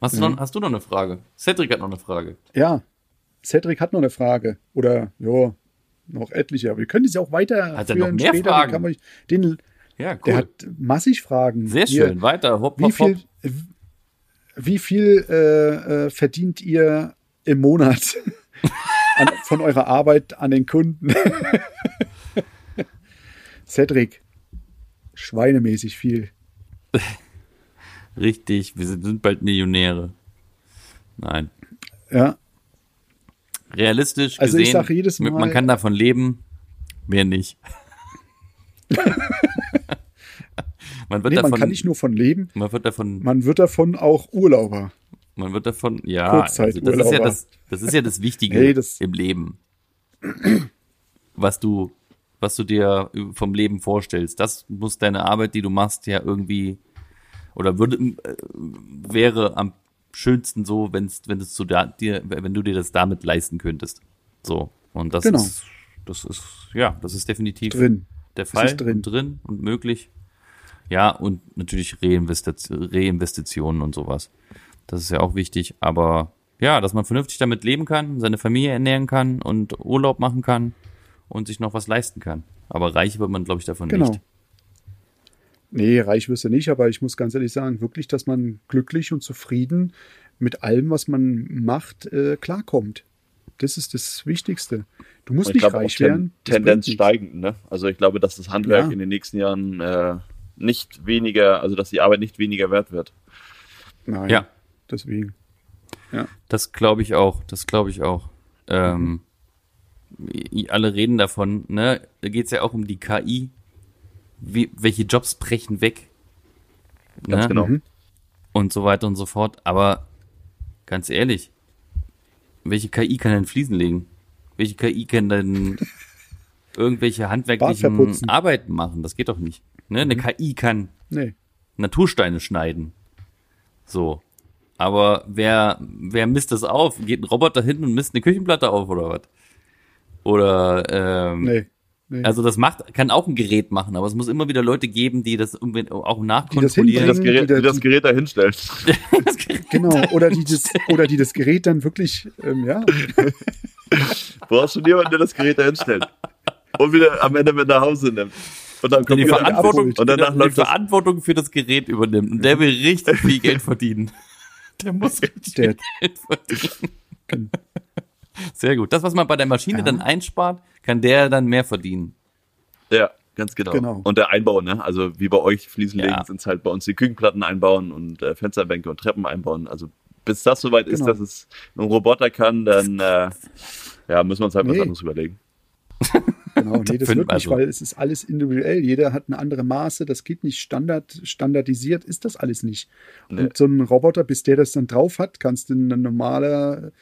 Hast du, Mhm. noch, hast du noch eine Frage? Cedric hat noch eine Frage. Ja, Cedric hat noch eine Frage. Oder, ja, noch etliche. Aber wir können das ja auch weiter Hat er noch mehr später. Fragen? Kann man, den, Ja, cool. Der hat massig Fragen. Sehr schön. Weiter. Hopp, Wie hopp, hopp. Wie viel äh, äh, verdient ihr im Monat an, von eurer Arbeit an den Kunden? Cedric, schweinemäßig viel. Richtig, wir sind, bald Millionäre. Nein. Ja, Realistisch Also ich gesehen, sag jedes Mal- man kann davon leben, mehr nicht. man wird nee, davon, man kann nicht nur von leben, man wird davon man wird davon auch Urlauber. Man wird davon, ja, also das, ist ja das, das ist ja das Wichtige Nee, das- im Leben. Was du, was du dir vom Leben vorstellst. Das muss deine Arbeit, die du machst, ja irgendwie, oder würde, äh, wäre am schönsten so, wenn's, wenn es zu da, dir, wenn du dir das damit leisten könntest. So. Und das Genau. ist, das ist, ja, das ist definitiv Drin. der Fall. ist drin. Drin und möglich. Ja, und natürlich Reinvestition, Reinvestitionen und sowas. Das ist ja auch wichtig. Aber ja, dass man vernünftig damit leben kann, seine Familie ernähren kann und Urlaub machen kann und sich noch was leisten kann. Aber reich wird man, glaube ich, davon Genau. nicht. Nee, reich wirst du nicht, aber ich muss ganz ehrlich sagen, wirklich, dass man glücklich und zufrieden mit allem, was man macht, äh, klarkommt. Das ist das Wichtigste. Du musst nicht glaube auch reich ten, werden. Tendenz steigend. Ne? Also ich glaube, dass das Handwerk Ja. in den nächsten Jahren äh, nicht weniger, also dass die Arbeit nicht weniger wert wird. Nein, Ja. deswegen. Das glaube ich auch. Das glaube ich auch. Ähm, alle reden davon, ne? Da geht's ja auch um die KI. Wie, welche Jobs brechen weg? Ganz ne? genau. Mhm. Und so weiter und so fort. Aber ganz ehrlich, welche KI kann denn Fliesen legen? Welche KI kann denn irgendwelche handwerklichen. Arbeiten machen? Das geht doch nicht. Ne? Eine KI kann Nee. Natursteine schneiden. So. Aber wer, wer misst das auf? Geht ein Roboter hin und misst eine Küchenplatte auf oder was? Oder ähm, Nee. nee. also das macht, kann auch ein Gerät machen, aber es muss immer wieder Leute geben, die das irgendwie auch Die nachkontrollieren. das, hinbringen. Gerät, die die das die- Gerät da hinstellt. Das Gerät- genau. Oder die, das, oder die das Gerät dann wirklich, ähm, ja, Brauchst du niemanden, der das Gerät da hinstellt. Und wieder am Ende mit nach Hause nimmt. Und dann kommt die Verantwortung. Und danach die läuft Verantwortung für das Gerät übernimmt. Und der will richtig viel Geld verdienen. Der muss richtig Der- viel Geld verdienen. Sehr gut. Das, was man bei der Maschine Ja. dann einspart, kann der dann mehr verdienen. ja, ganz genau. Genau. Und der Einbau, ne? Also wie bei euch Fliesen legen, Ja. sind es halt bei uns die Küchenplatten einbauen und äh, Fensterbänke und Treppen einbauen. Also bis das soweit ist, Genau. dass es ein Roboter kann, dann äh, ja, müssen wir uns halt was Nee. anderes überlegen. genau. Nee, das wird nicht, also- weil es ist alles individuell. Jeder hat eine andere Maße. Das geht nicht standard, standardisiert, ist das alles nicht. Nee. Und so ein Roboter, bis der das dann drauf hat, kannst du ein normaler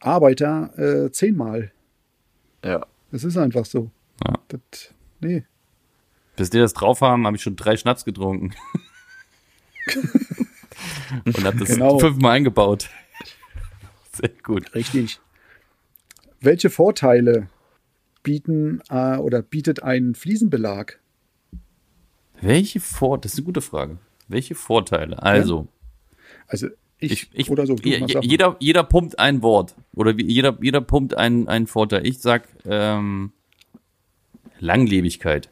Arbeiter äh, zehnmal. Ja. Das ist einfach so. Ja. Das, nee. Bis die das drauf haben, habe ich schon drei Schnaps getrunken. Und hab das Genau. fünfmal eingebaut. Sehr gut. Richtig. Welche Vorteile bieten äh, oder bietet ein Fliesenbelag? Welche Vor das ist eine gute Frage. Welche Vorteile? Also, Also ich, ich, ich oder so. du jeder, jeder pumpt ein Wort. Oder wie, jeder, jeder pumpt einen, einen Vorteil. Ich sag ähm, Langlebigkeit.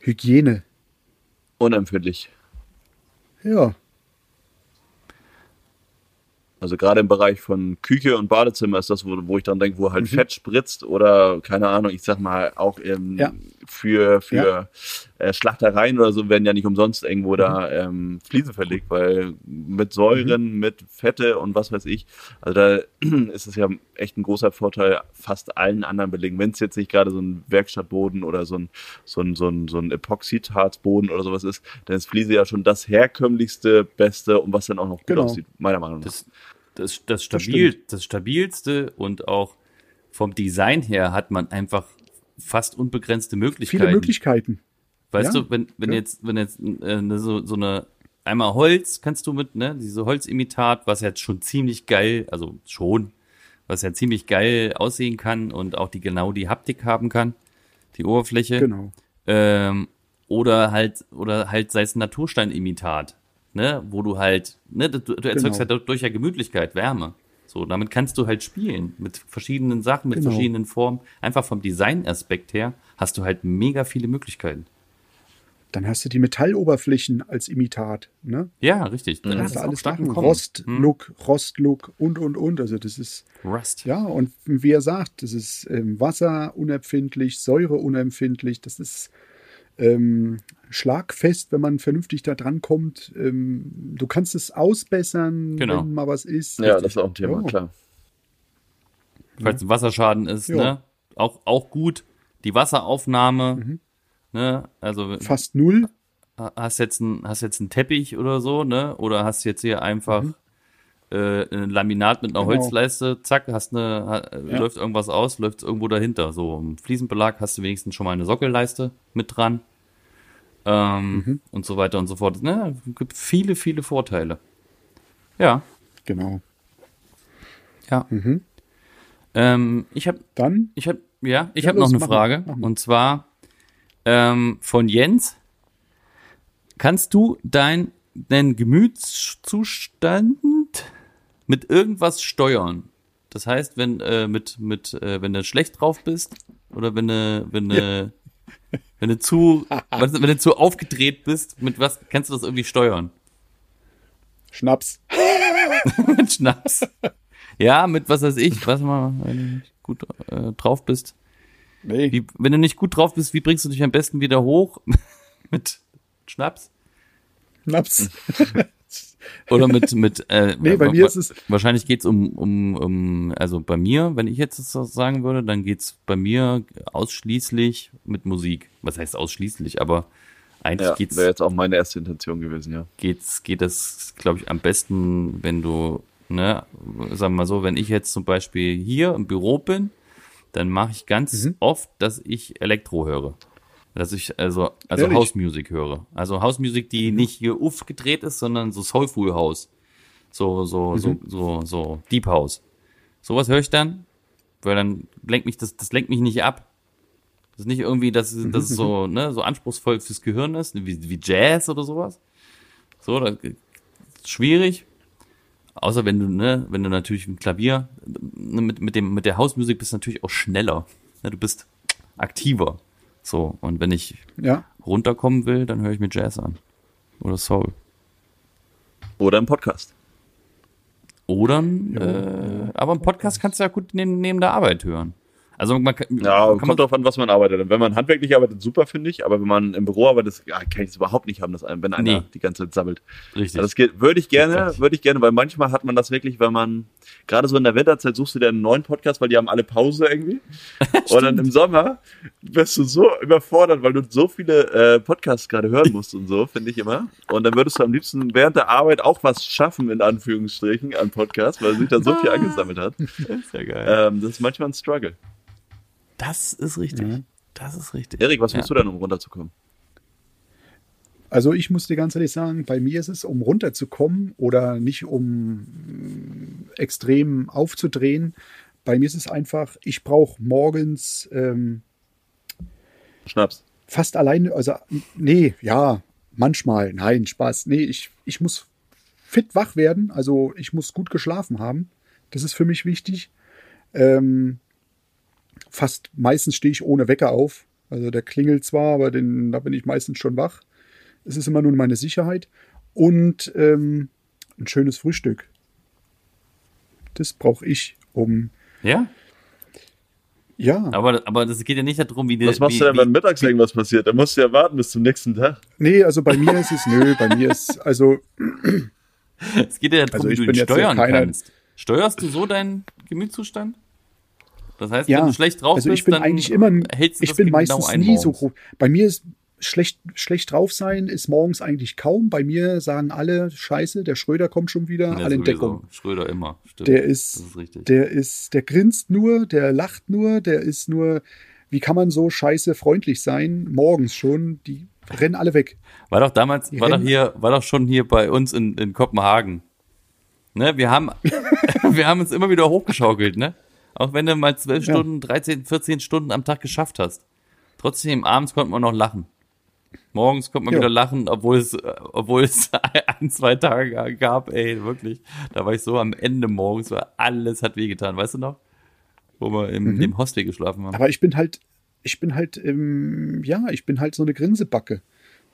Hygiene. Unempfindlich. Ja, Also gerade im Bereich von Küche und Badezimmer ist das, wo, wo ich dann denke, wo halt Fett spritzt oder keine Ahnung, ich sag mal auch ähm, Ja. für, für äh, Schlachtereien oder so werden ja nicht umsonst irgendwo da ähm, Fliesen verlegt, weil mit Säuren, mit Fette und was weiß ich, also da ist es ja echt ein großer Vorteil fast allen anderen Belegen. Wenn es jetzt nicht gerade so ein Werkstattboden oder so ein, so ein, so ein, so ein Epoxidharzboden oder sowas ist, dann ist Fliese ja schon das herkömmlichste, beste und was dann auch noch gut Genau. aussieht, meiner Meinung nach. Das, das, das, stabil, das stabilste und auch vom Design her hat man einfach fast unbegrenzte Möglichkeiten. viele Möglichkeiten. Weißt Ja, du, wenn, wenn ja. jetzt, wenn jetzt äh, ne, so, so eine einmal Holz kannst du mit, ne, diese Holzimitat, was jetzt schon ziemlich geil, also schon, was ja ziemlich geil aussehen kann und auch die genau die Haptik haben kann, die Oberfläche. Genau. Ähm, oder halt, oder halt sei es ein Natursteinimitat, ne, wo du halt, ne, du, du erzeugst Genau. halt dadurch ja Gemütlichkeit, Wärme. So, damit kannst du halt spielen mit verschiedenen Sachen, mit Genau. verschiedenen Formen. Einfach vom Designaspekt her hast du halt mega viele Möglichkeiten. Dann hast du die Metalloberflächen als Imitat. Ne? Ja, richtig. Dann Das hast ist du alles Sachen. im Kommen. Rostlook, Rostlook und, und, und. Also das ist, Rust. ja, und wie er sagt, das ist ähm, wasserunempfindlich, säureunempfindlich, das ist ähm, schlagfest, wenn man vernünftig da dran kommt. Ähm, du kannst es ausbessern, Genau. wenn mal was ist. Ja, das ist auch ein Thema, Ja. klar. Falls ein Wasserschaden ist, Ja. ne? Auch, auch gut. Die Wasseraufnahme, Mhm. ne? Also Fast null. hast jetzt ein, hast jetzt einen Teppich oder so, ne? Oder hast jetzt hier einfach äh, ein Laminat mit einer Mhm. Genau. Holzleiste, zack, hast eine, ha, Ja. läuft irgendwas aus, läuft irgendwo dahinter. So, im Fliesenbelag hast du wenigstens schon mal eine Sockelleiste mit dran. Ähm, Mhm. Und so weiter und so fort. Ne? Es gibt viele, viele Vorteile. Ja, Genau. ja. Mhm. Ähm, ich habe Dann, Ich habe ja, ich Ja, habe noch eine mach mal, Frage mach mal. und zwar ähm, von Jens. Kannst du deinen Gemütszustand mit irgendwas steuern? Das heißt, wenn äh, mit mit äh, wenn du schlecht drauf bist oder wenn du wenn du wenn du zu wenn du zu aufgedreht bist, mit was kannst du das irgendwie steuern? Schnaps. mit Schnaps. Ja, mit was weiß ich, was mal, wenn du nicht gut äh, drauf bist. Nee. Wie, wenn du nicht gut drauf bist, wie bringst du dich am besten wieder hoch? mit Schnaps? Schnaps. Oder mit, mit äh, Nee, bei mir ist es- Wahrscheinlich geht's um, um, um, also bei mir, wenn ich jetzt das so sagen würde, dann geht's bei mir ausschließlich mit Musik. Was heißt ausschließlich, aber eigentlich Ja, geht's, wäre jetzt auch meine erste Intention gewesen, ja. geht's, geht das, glaube ich, am besten, wenn du, ne, sagen wir mal so, wenn ich jetzt zum Beispiel hier im Büro bin, dann mache ich ganz Mhm. oft, dass ich Elektro höre. Dass ich also, also Ehrlich? Mhm. House Music höre. Also House Music, die nicht hier uff gedreht ist, sondern so Soulful House. So, so, Mhm. so, so, so Deep House. Sowas höre ich dann, weil dann lenkt mich das, das lenkt mich nicht ab. Das ist nicht irgendwie, dass, Mhm, dass es so, ne, so anspruchsmäßig fürs Gehirn ist, wie, wie Jazz oder sowas. So, das ist schwierig. Außer wenn du, ne, wenn du natürlich im Klavier, mit, mit dem, mit der Hausmusik bist du natürlich auch schneller. Ne, du bist aktiver. So, und wenn ich Ja. runterkommen will, dann höre ich mir Jazz an. Oder Soul. Oder im Podcast. Oder, äh, aber einen Podcast kannst du ja gut neben, neben der Arbeit hören. Also man kann, Ja, kann kommt man, drauf an, was man arbeitet. Wenn man handwerklich arbeitet, super, finde ich. Aber wenn man im Büro arbeitet, ja, kann ich es überhaupt nicht haben, dass ein, wenn einer Nee. die ganze Zeit sammelt. richtig. Also das geht, würde ich gerne, würde ich gerne, weil manchmal hat man das wirklich, wenn man, gerade so in der Winterzeit suchst du dir einen neuen Podcast, weil die haben alle Pause irgendwie. Und dann im Sommer wirst du so überfordert, weil du so viele äh, Podcasts gerade hören musst und so, finde ich immer. Und dann würdest du am liebsten während der Arbeit auch was schaffen, in Anführungsstrichen, an Podcasts, weil sich da so viel angesammelt hat. ist ja geil. Ähm, das ist manchmal ein Struggle. Das ist richtig. Das ist richtig. Erik, was Ja. musst du denn, um runterzukommen? Also ich muss dir ganz ehrlich sagen, bei mir ist es, um runterzukommen oder nicht um mm, extrem aufzudrehen, bei mir ist es einfach, ich brauche morgens ähm, Schnaps. fast alleine, also nee, ja, manchmal, nein, Spaß. Nee, ich, ich muss fit wach werden, also ich muss gut geschlafen haben. Das ist für mich wichtig. Ähm, fast meistens stehe ich ohne Wecker auf. Also der klingelt zwar, aber den, da bin ich meistens schon wach. Es ist immer nur meine Sicherheit. Und ähm, ein schönes Frühstück. Das brauche ich, um Ja? ja. Aber, aber das geht ja nicht darum, wie Was machst wie, du denn, wenn mittags irgendwas passiert? Da musst du ja warten bis zum nächsten Tag. Nee, also bei mir ist es, nö, bei mir ist, also Es geht ja darum, Also wie ich du ihn ja steuern keiner- kannst. Steuerst du so deinen Gemütszustand? Das heißt, Ja, wenn du schlecht drauf also bist, ich bin dann eigentlich immer, hältst du ich bin genau meistens ein nie so groß. Bei mir ist schlecht, schlecht drauf sein, ist morgens eigentlich kaum. Bei mir sagen alle, scheiße, der Schröder kommt schon wieder, Ja, alle in. Deckung. Schröder immer. Stimmt. Der ist, ist richtig. der ist, der grinst nur, der lacht nur, der ist nur, wie kann man so scheiße freundlich sein? Morgens schon, die rennen alle weg. War doch damals, Die war doch hier, war doch schon hier bei uns in, in Kopenhagen. Ne, wir haben, wir haben uns immer wieder hochgeschaukelt, ne? Auch wenn du mal zwölf Ja. Stunden, 13, 14 Stunden am Tag geschafft hast. Trotzdem, abends konnte man noch lachen. Morgens konnte man Ja. wieder lachen, obwohl es, obwohl es ein, zwei Tage gab, ey, wirklich. Da war ich so am Ende morgens, weil alles hat wehgetan, weißt du noch? Wo wir im, Mhm. im Hostel geschlafen haben. Aber ich bin halt, ich bin halt, ähm, ja, ich bin halt so eine Grinsebacke.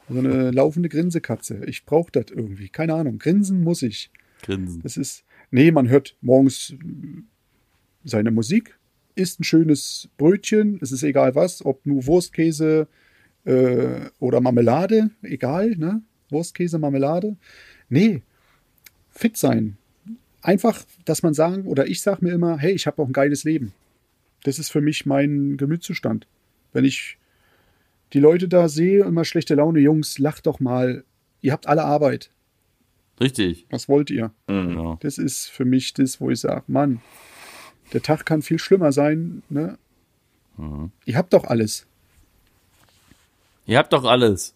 So eine laufende Grinsekatze. Ich brauche das irgendwie. Keine Ahnung. Grinsen muss ich. Grinsen. Das ist, nee, man hört morgens seine Musik, isst ein schönes Brötchen, es ist egal was, ob nur Wurstkäse äh, oder Marmelade, egal, ne? Wurstkäse, Marmelade. Nee, fit sein. Einfach, dass man sagen, oder ich sage mir immer, hey, ich habe auch ein geiles Leben. Das ist für mich mein Gemütszustand. Wenn ich die Leute da sehe, immer schlechte Laune, Jungs, lacht doch mal. Ihr habt alle Arbeit. Richtig. Was wollt ihr? Genau. Das ist für mich das, wo ich sage, Mann, der Tag kann viel schlimmer sein. Ne? Ihr habt doch alles. Ihr habt doch alles.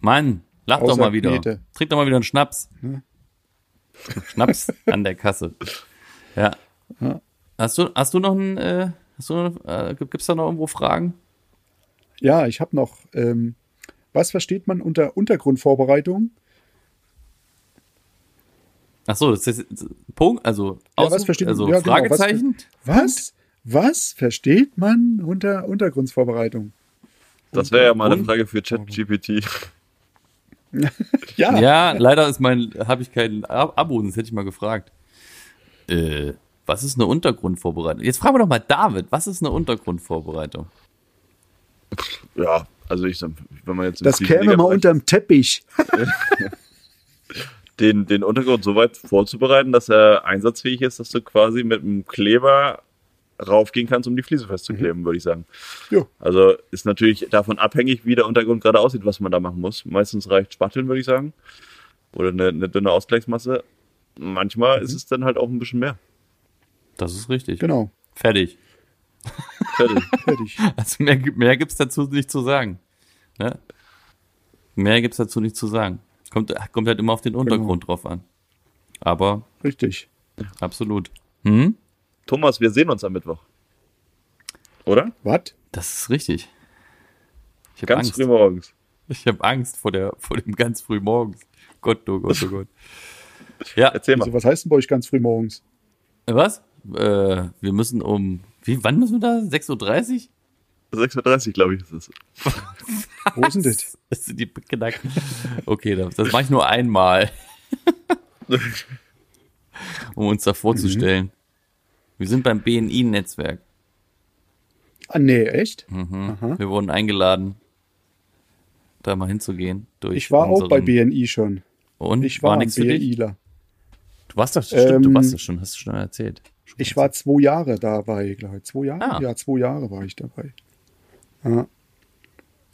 Mann, lach doch Außer mal wieder. Knete. Trink doch mal wieder einen Schnaps. Schnaps an der Kasse. Ja. Ja. Hast du, hast du noch ein, äh, hast du noch, äh, gibt's da noch irgendwo Fragen? Ja, ich habe noch. Ähm, was versteht man unter Untergrundvorbereitung? Ach so, das ist Punkt, also, Ja, Ausruf- was versteht also ja, genau, Fragezeichen? Was? Was versteht man unter Untergrundvorbereitung? Das wäre ja mal eine? Frage für ChatGPT. Ja, Ja, leider ist mein, habe ich kein Ab- Abo, sonst hätte ich mal gefragt. Äh, was ist eine Untergrundvorbereitung? Jetzt fragen wir doch mal David, was ist eine Untergrundvorbereitung? Ja, also ich sag, wenn man jetzt das käme mal unterm Teppich. den, den Untergrund so weit vorzubereiten, dass er einsatzfähig ist, dass du quasi mit einem Kleber raufgehen kannst, um die Fliese festzukleben, würde ich sagen. Jo. Also ist natürlich davon abhängig, wie der Untergrund gerade aussieht, was man da machen muss. Meistens reicht Spachteln, würde ich sagen. Oder eine, eine dünne Ausgleichsmasse. Manchmal ist es dann halt auch ein bisschen mehr. Das ist richtig. Genau, Fertig. Fertig. fertig. Also mehr, gibt- mehr gibt's dazu nicht zu sagen. Ne? Mehr gibt's dazu nicht zu sagen. Kommt, kommt halt immer auf den Genau. Untergrund drauf an. Aber Richtig. absolut. Hm? Thomas, wir sehen uns am Mittwoch. Oder? Was? Das ist richtig. Ich habe Ganz Angst. früh morgens. Ich habe Angst vor, der, vor dem ganz früh morgens. Gott, oh Gott, oh Gott. Ja, Erzähl mal. Also, was heißt denn bei euch ganz früh morgens? was? Äh, wir müssen um, wie, wann müssen wir da? 6.30 Uhr? 6.30 Uhr, glaube ich, ist es. Wo ist denn das? Das sind die genackt. Okay, das, das mache ich nur einmal, um uns da vorzustellen. Wir sind beim BNI-Netzwerk. Ah, nee, echt? Mhm. Aha. Wir wurden eingeladen, da mal hinzugehen. Durch Ich war auch bei BNI schon. Und Ich war war nichts für dich? BNIler. Du warst doch, stimmt, du Ähm, warst doch schon, hast du schon erzählt. Schon Ich war zwei Jahre dabei, glaube ich. Zwei Jahre? Ah. Ja, zwei Jahre war ich dabei. Ja.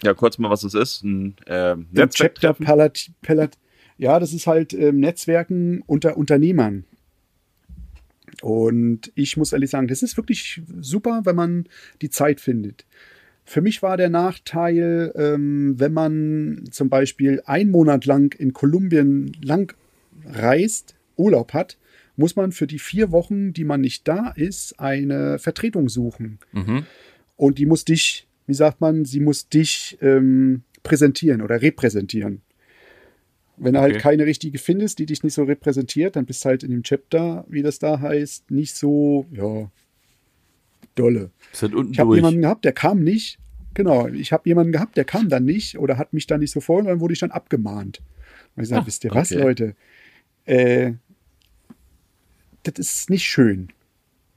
Ja, kurz mal, was das ist. Ein Dem Chapter Netzwerktreffen. Palat, Palat, ja, das ist halt ähm, Netzwerken unter Unternehmern. Und ich muss ehrlich sagen, das ist wirklich super, wenn man die Zeit findet. Für mich war der Nachteil, ähm, wenn man zum Beispiel einen Monat lang in Kolumbien lang reist, Urlaub hat muss man für die vier Wochen, die man nicht da ist, eine Vertretung suchen. Mhm. Und die muss dich, wie sagt man, sie muss dich ähm, präsentieren oder repräsentieren. Wenn du halt Okay. keine richtige findest, die dich nicht so repräsentiert, dann bist du halt in dem Chapter, wie das da heißt, nicht so, ja, dolle. Halt Ich habe jemanden gehabt, der kam nicht. Genau, ich habe jemanden gehabt, der kam dann nicht oder hat mich dann nicht so vor und dann wurde ich dann abgemahnt. Und ich sage, Ah, wisst ihr was, okay. Leute? Äh, das ist nicht schön.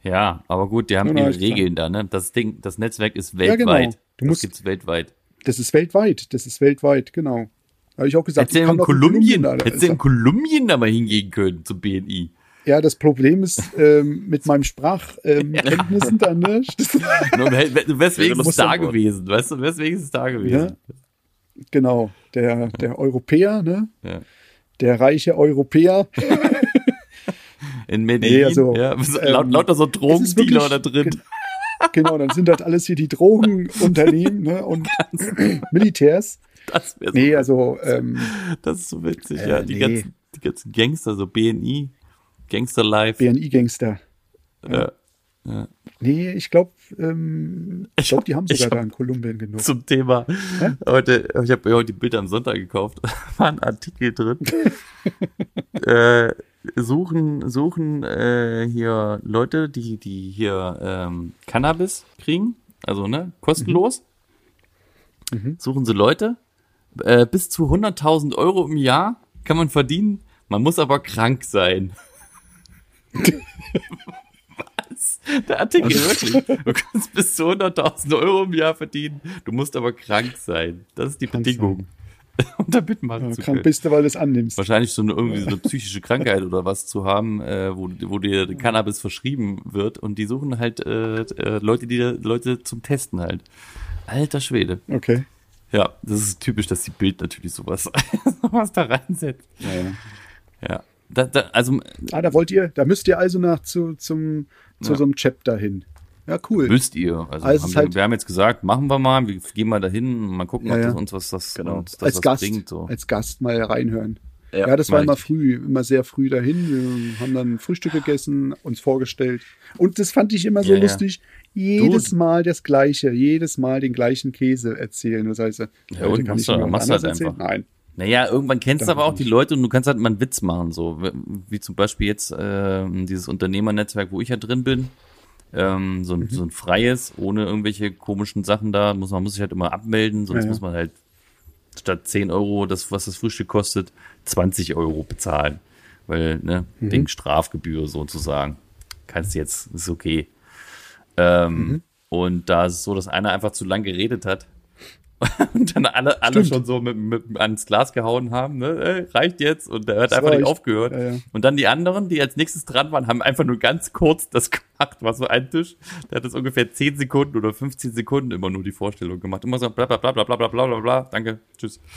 Ja, aber gut, die haben Ja, ihre. Regeln da, ne? Das Ding, das Netzwerk ist Ja, weltweit. genau. Du das musst- gibt's weltweit. Das ist weltweit. Das ist weltweit, genau. Da habe ich auch gesagt, Hättest du ich in doch Kolumbien, da. in Kolumbien da mal hingehen können zum BNI. Ja, das Problem ist ähm, mit meinen Sprachkenntnissen dann, ne? Du wär- du wärst wenigstens da dann- gewesen, weißt du, du wärst wenigstens da ja, gewesen. genau, der, der Europäer, ne? Ja. Der reiche Europäer. In Medellin, Nee, also, ja, ähm, laut, lauter so Drogendealer da drin. Genau, dann sind das alles hier die Drogenunternehmen ne? und Militärs. Das wäre so, Nee, also ähm, das ist so witzig, äh, ja. Die, nee. ganzen, die ganzen Gangster, so BNI, Gangster Life. BNI-Gangster. ja. Ja. Nee, ich glaube, ähm, ich glaube, die haben sogar hab- da in Kolumbien genug. Zum Thema. Heute, ich habe mir heute die Bilder am Sonntag gekauft. War ein Artikel drin. äh, suchen, suchen äh, hier Leute, die, die hier ähm, Cannabis kriegen, also ne, kostenlos. Mhm. Suchen sie Leute. Äh, bis zu 100.000 Euro im Jahr kann man verdienen. Man muss aber krank sein. Was? Der Artikel, wirklich. Du kannst bis zu 100.000 Euro im Jahr verdienen. Du musst aber krank sein. Das ist die Krank Bedingung. Um da mitmachen Ja, zu krank bist du, weil du es annimmst. Wahrscheinlich so eine, irgendwie so eine psychische Krankheit oder was zu haben, äh, wo, wo dir Cannabis verschrieben wird. Und die suchen halt äh, äh, Leute, die Leute zum Testen halt. Alter Schwede. Okay. Ja, das ist typisch, dass die Bild natürlich sowas, sowas da reinsetzt. Ja, ja. Ja. Da, da, also Ah, da wollt ihr, da müsst ihr also nach zu, zum, zu Ja. so einem Chapter hin. Ja, cool. müsst ihr. Also, Also haben wir, halt- wir haben jetzt gesagt, machen wir mal, wir gehen mal dahin, mal gucken, Ja, ob das uns was das, Genau. uns das als Gast, bringt. So. als Gast mal reinhören. Ja, Ja, das war immer früh, immer sehr früh dahin. Wir haben dann Frühstück gegessen, uns vorgestellt. Und das fand ich immer so Ja, ja. lustig. Jedes Dude. Mal das Gleiche, jedes Mal den gleichen Käse erzählen. Das heißt, Ja, und kann machst ich du- mir machst du halt erzählen? einfach. Nein. Naja, irgendwann kennst du aber auch die. Leute und du kannst halt mal einen Witz machen, so wie zum Beispiel jetzt äh, dieses Unternehmernetzwerk, wo ich ja drin bin. Ähm, so, ein, Mhm. so ein freies, ohne irgendwelche komischen Sachen da. Muss, man muss sich halt immer abmelden, sonst Ja, muss man halt statt 10 Euro, das, was das Frühstück kostet, 20 Euro bezahlen. Weil, ne, Mhm. wegen Strafgebühr sozusagen. Kannst du jetzt, ist okay. Ähm, Mhm. Und da ist es so, dass einer einfach zu lang geredet hat. Und dann alle, alle Stimmt. schon so mit, mit, ans Glas gehauen haben, ne? Ey, reicht jetzt. Und der hat Das einfach nicht aufgehört. ja, ja. Und dann die anderen, die als nächstes dran waren, haben einfach nur ganz kurz das gemacht. War so ein Tisch, der hat das ungefähr 10 Sekunden oder 15 Sekunden immer nur die Vorstellung gemacht. Immer so bla bla bla bla bla bla bla bla bla. Danke, tschüss.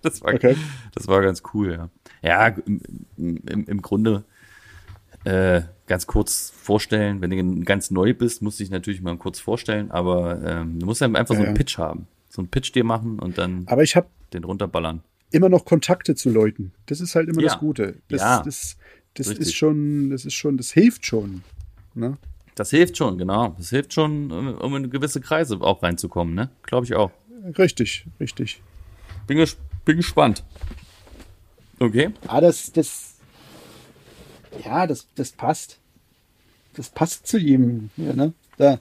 Das war, Okay. das war ganz cool, ja. Ja, im, im, im Grunde äh, ganz kurz vorstellen. Wenn du ganz neu bist, musst du dich natürlich mal kurz vorstellen, aber ähm, du musst halt einfach so Ja, einen ja. Pitch haben. So einen Pitch dir machen und dann Aber ich habe den runterballern. immer noch Kontakte zu Leuten. Das ist halt immer Ja. das Gute. Das, Ja. das, das Richtig. ist schon, das ist schon, das hilft schon. Ne? Das hilft schon, genau. Das hilft schon, um um in gewisse Kreise auch reinzukommen, ne? Glaube ich auch. Richtig, richtig. Bin, ges bin gespannt. Okay. Ah, das, das, ja, das, das passt. Das passt zu ihm. Ja, ne? Da.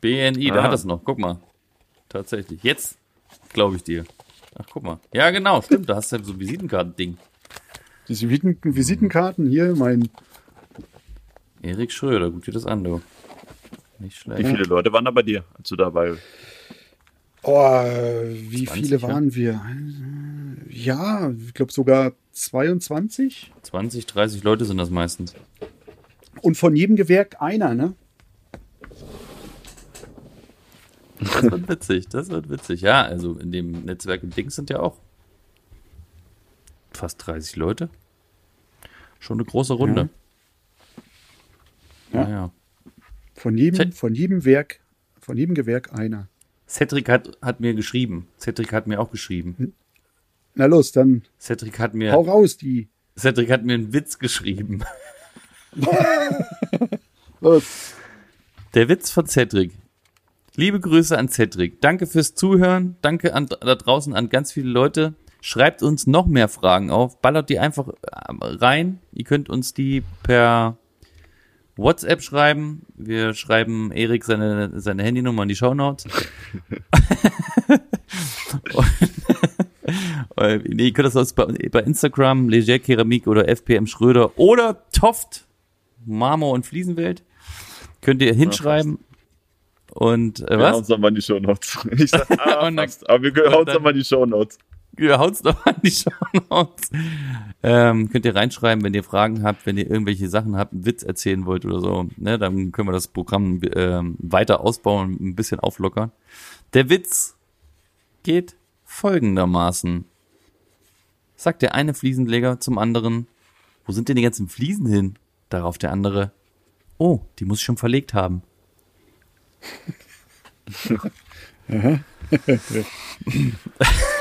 BNI, da Ah. hat es noch. Guck mal. Tatsächlich. Jetzt glaube ich dir. Ach, guck mal. Ja, genau, stimmt. Da hast du ja so ein Visitenkarten-Ding. Diese Visiten Visitenkarten hier, mein, Erik Schröder, guck dir das an, du. Nicht Wie schlecht. viele Leute waren da bei dir, als du dabei oh, wie 20, viele ja? waren wir? Ja, ich glaube sogar 22. 20, 30 Leute sind das meistens. Und von jedem Gewerk einer, ne? Das wird witzig, das wird witzig. Ja, also in dem Netzwerk im Dings sind ja auch fast 30 Leute. Schon eine große Runde. Ja. Naja. Von jedem, von jedem Werk, von jedem Gewerk einer. Cedric hat, hat mir geschrieben. Cedric hat mir auch geschrieben. Na los, dann Cedric hat mir, hau raus die. Cedric hat mir einen Witz geschrieben. Los. Der Witz von Cedric. Liebe Grüße an Cedric. Danke fürs Zuhören. Danke an, da draußen an ganz viele Leute. Schreibt uns noch mehr Fragen auf. Ballert die einfach äh, rein. Ihr könnt uns die per WhatsApp schreiben. Wir schreiben Erik seine, seine Handynummer in die Shownotes. Und- nee, ihr könnt das aus bei, bei Instagram, Leger Keramik oder FPM Schröder oder Toft, Marmor und Fliesenwelt. Könnt ihr hinschreiben. Und äh, Wir was? hauen uns nochmal in die Shownotes. Ich sag, ah, Und dann-. Aber wir hauen uns nochmal in die Shownotes. Ja, haut's doch an die Shownotes. Ähm, könnt ihr reinschreiben, wenn ihr Fragen habt, wenn ihr irgendwelche Sachen habt, einen Witz erzählen wollt oder so, ne, dann können wir das Programm ähm, weiter ausbauen, ein bisschen auflockern. Der Witz geht folgendermaßen. Sagt der eine Fliesenleger zum anderen, wo sind denn die ganzen Fliesen hin? Darauf der andere, oh, die muss ich schon verlegt haben.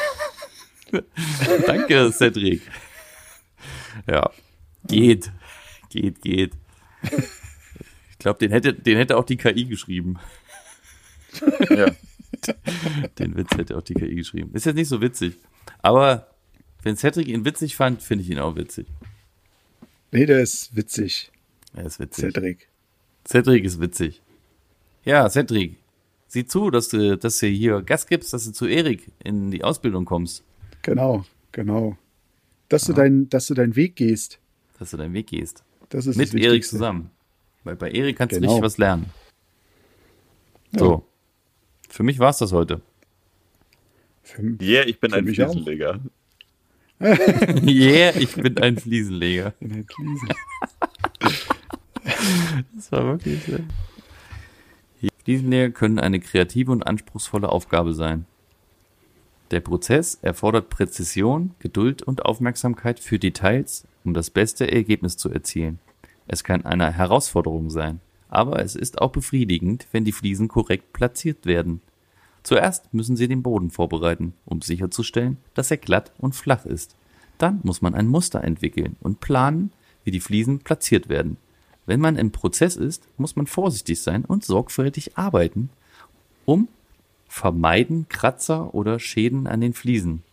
Danke, Cedric. Ja, geht. Geht, geht. Ich glaube, den hätte, den hätte auch die KI geschrieben. Ja. Den Witz hätte auch die KI geschrieben. Ist jetzt nicht so witzig. Aber wenn Cedric ihn witzig fand, finde ich ihn auch witzig. Nee, der ist witzig. Er ist witzig. Cedric. Cedric ist witzig. Ja, Cedric, sieh zu, dass du, dass du hier Gas gibst, dass du zu Erik in die Ausbildung kommst, Genau, genau. Dass du, dein, dass du deinen Weg gehst. dass du deinen Weg gehst. Das ist Mit das Erik zusammen. Weil bei Erik kannst du Genau. richtig was lernen. Ja. So. Für mich war's das heute. Für, Yeah, ich bin ein. Fliesenleger. yeah, ich bin ein Fliesenleger. in der Krise. Das war wirklich so. Fliesenleger können eine kreative und anspruchsvolle Aufgabe sein. Der Prozess erfordert Präzision, Geduld und Aufmerksamkeit für Details, um das beste Ergebnis zu erzielen. Es kann eine Herausforderung sein, aber es ist auch befriedigend, wenn die Fliesen korrekt platziert werden. Zuerst müssen Sie den Boden vorbereiten, um sicherzustellen, dass er glatt und flach ist. Dann muss man ein Muster entwickeln und planen, wie die Fliesen platziert werden. Wenn man im Prozess ist, muss man vorsichtig sein und sorgfältig arbeiten, um vermeiden Kratzer oder Schäden an den Fliesen.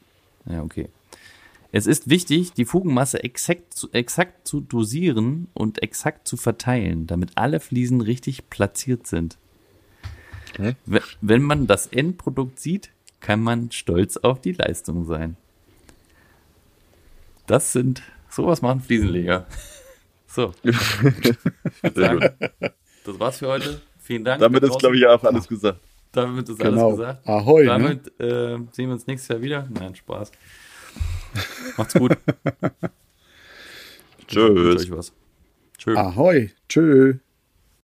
Ja, okay. Es ist wichtig, die Fugenmasse exakt zu, exakt zu dosieren und exakt zu verteilen, damit alle Fliesen richtig platziert sind. Hä? Wenn- man das Endprodukt sieht, kann man stolz auf die Leistung sein. Das sind, sowas machen Fliesenleger. So, Sehr gut. das war's für heute. Vielen Dank. Damit da ist, glaube ich, auch alles gesagt. Damit ist Genau. alles gesagt. Ahoi, ne? Damit äh, sehen wir uns nächstes Jahr wieder. Nein, Spaß. Macht's gut. Tschüss. Tschö. Ahoi. Tschö.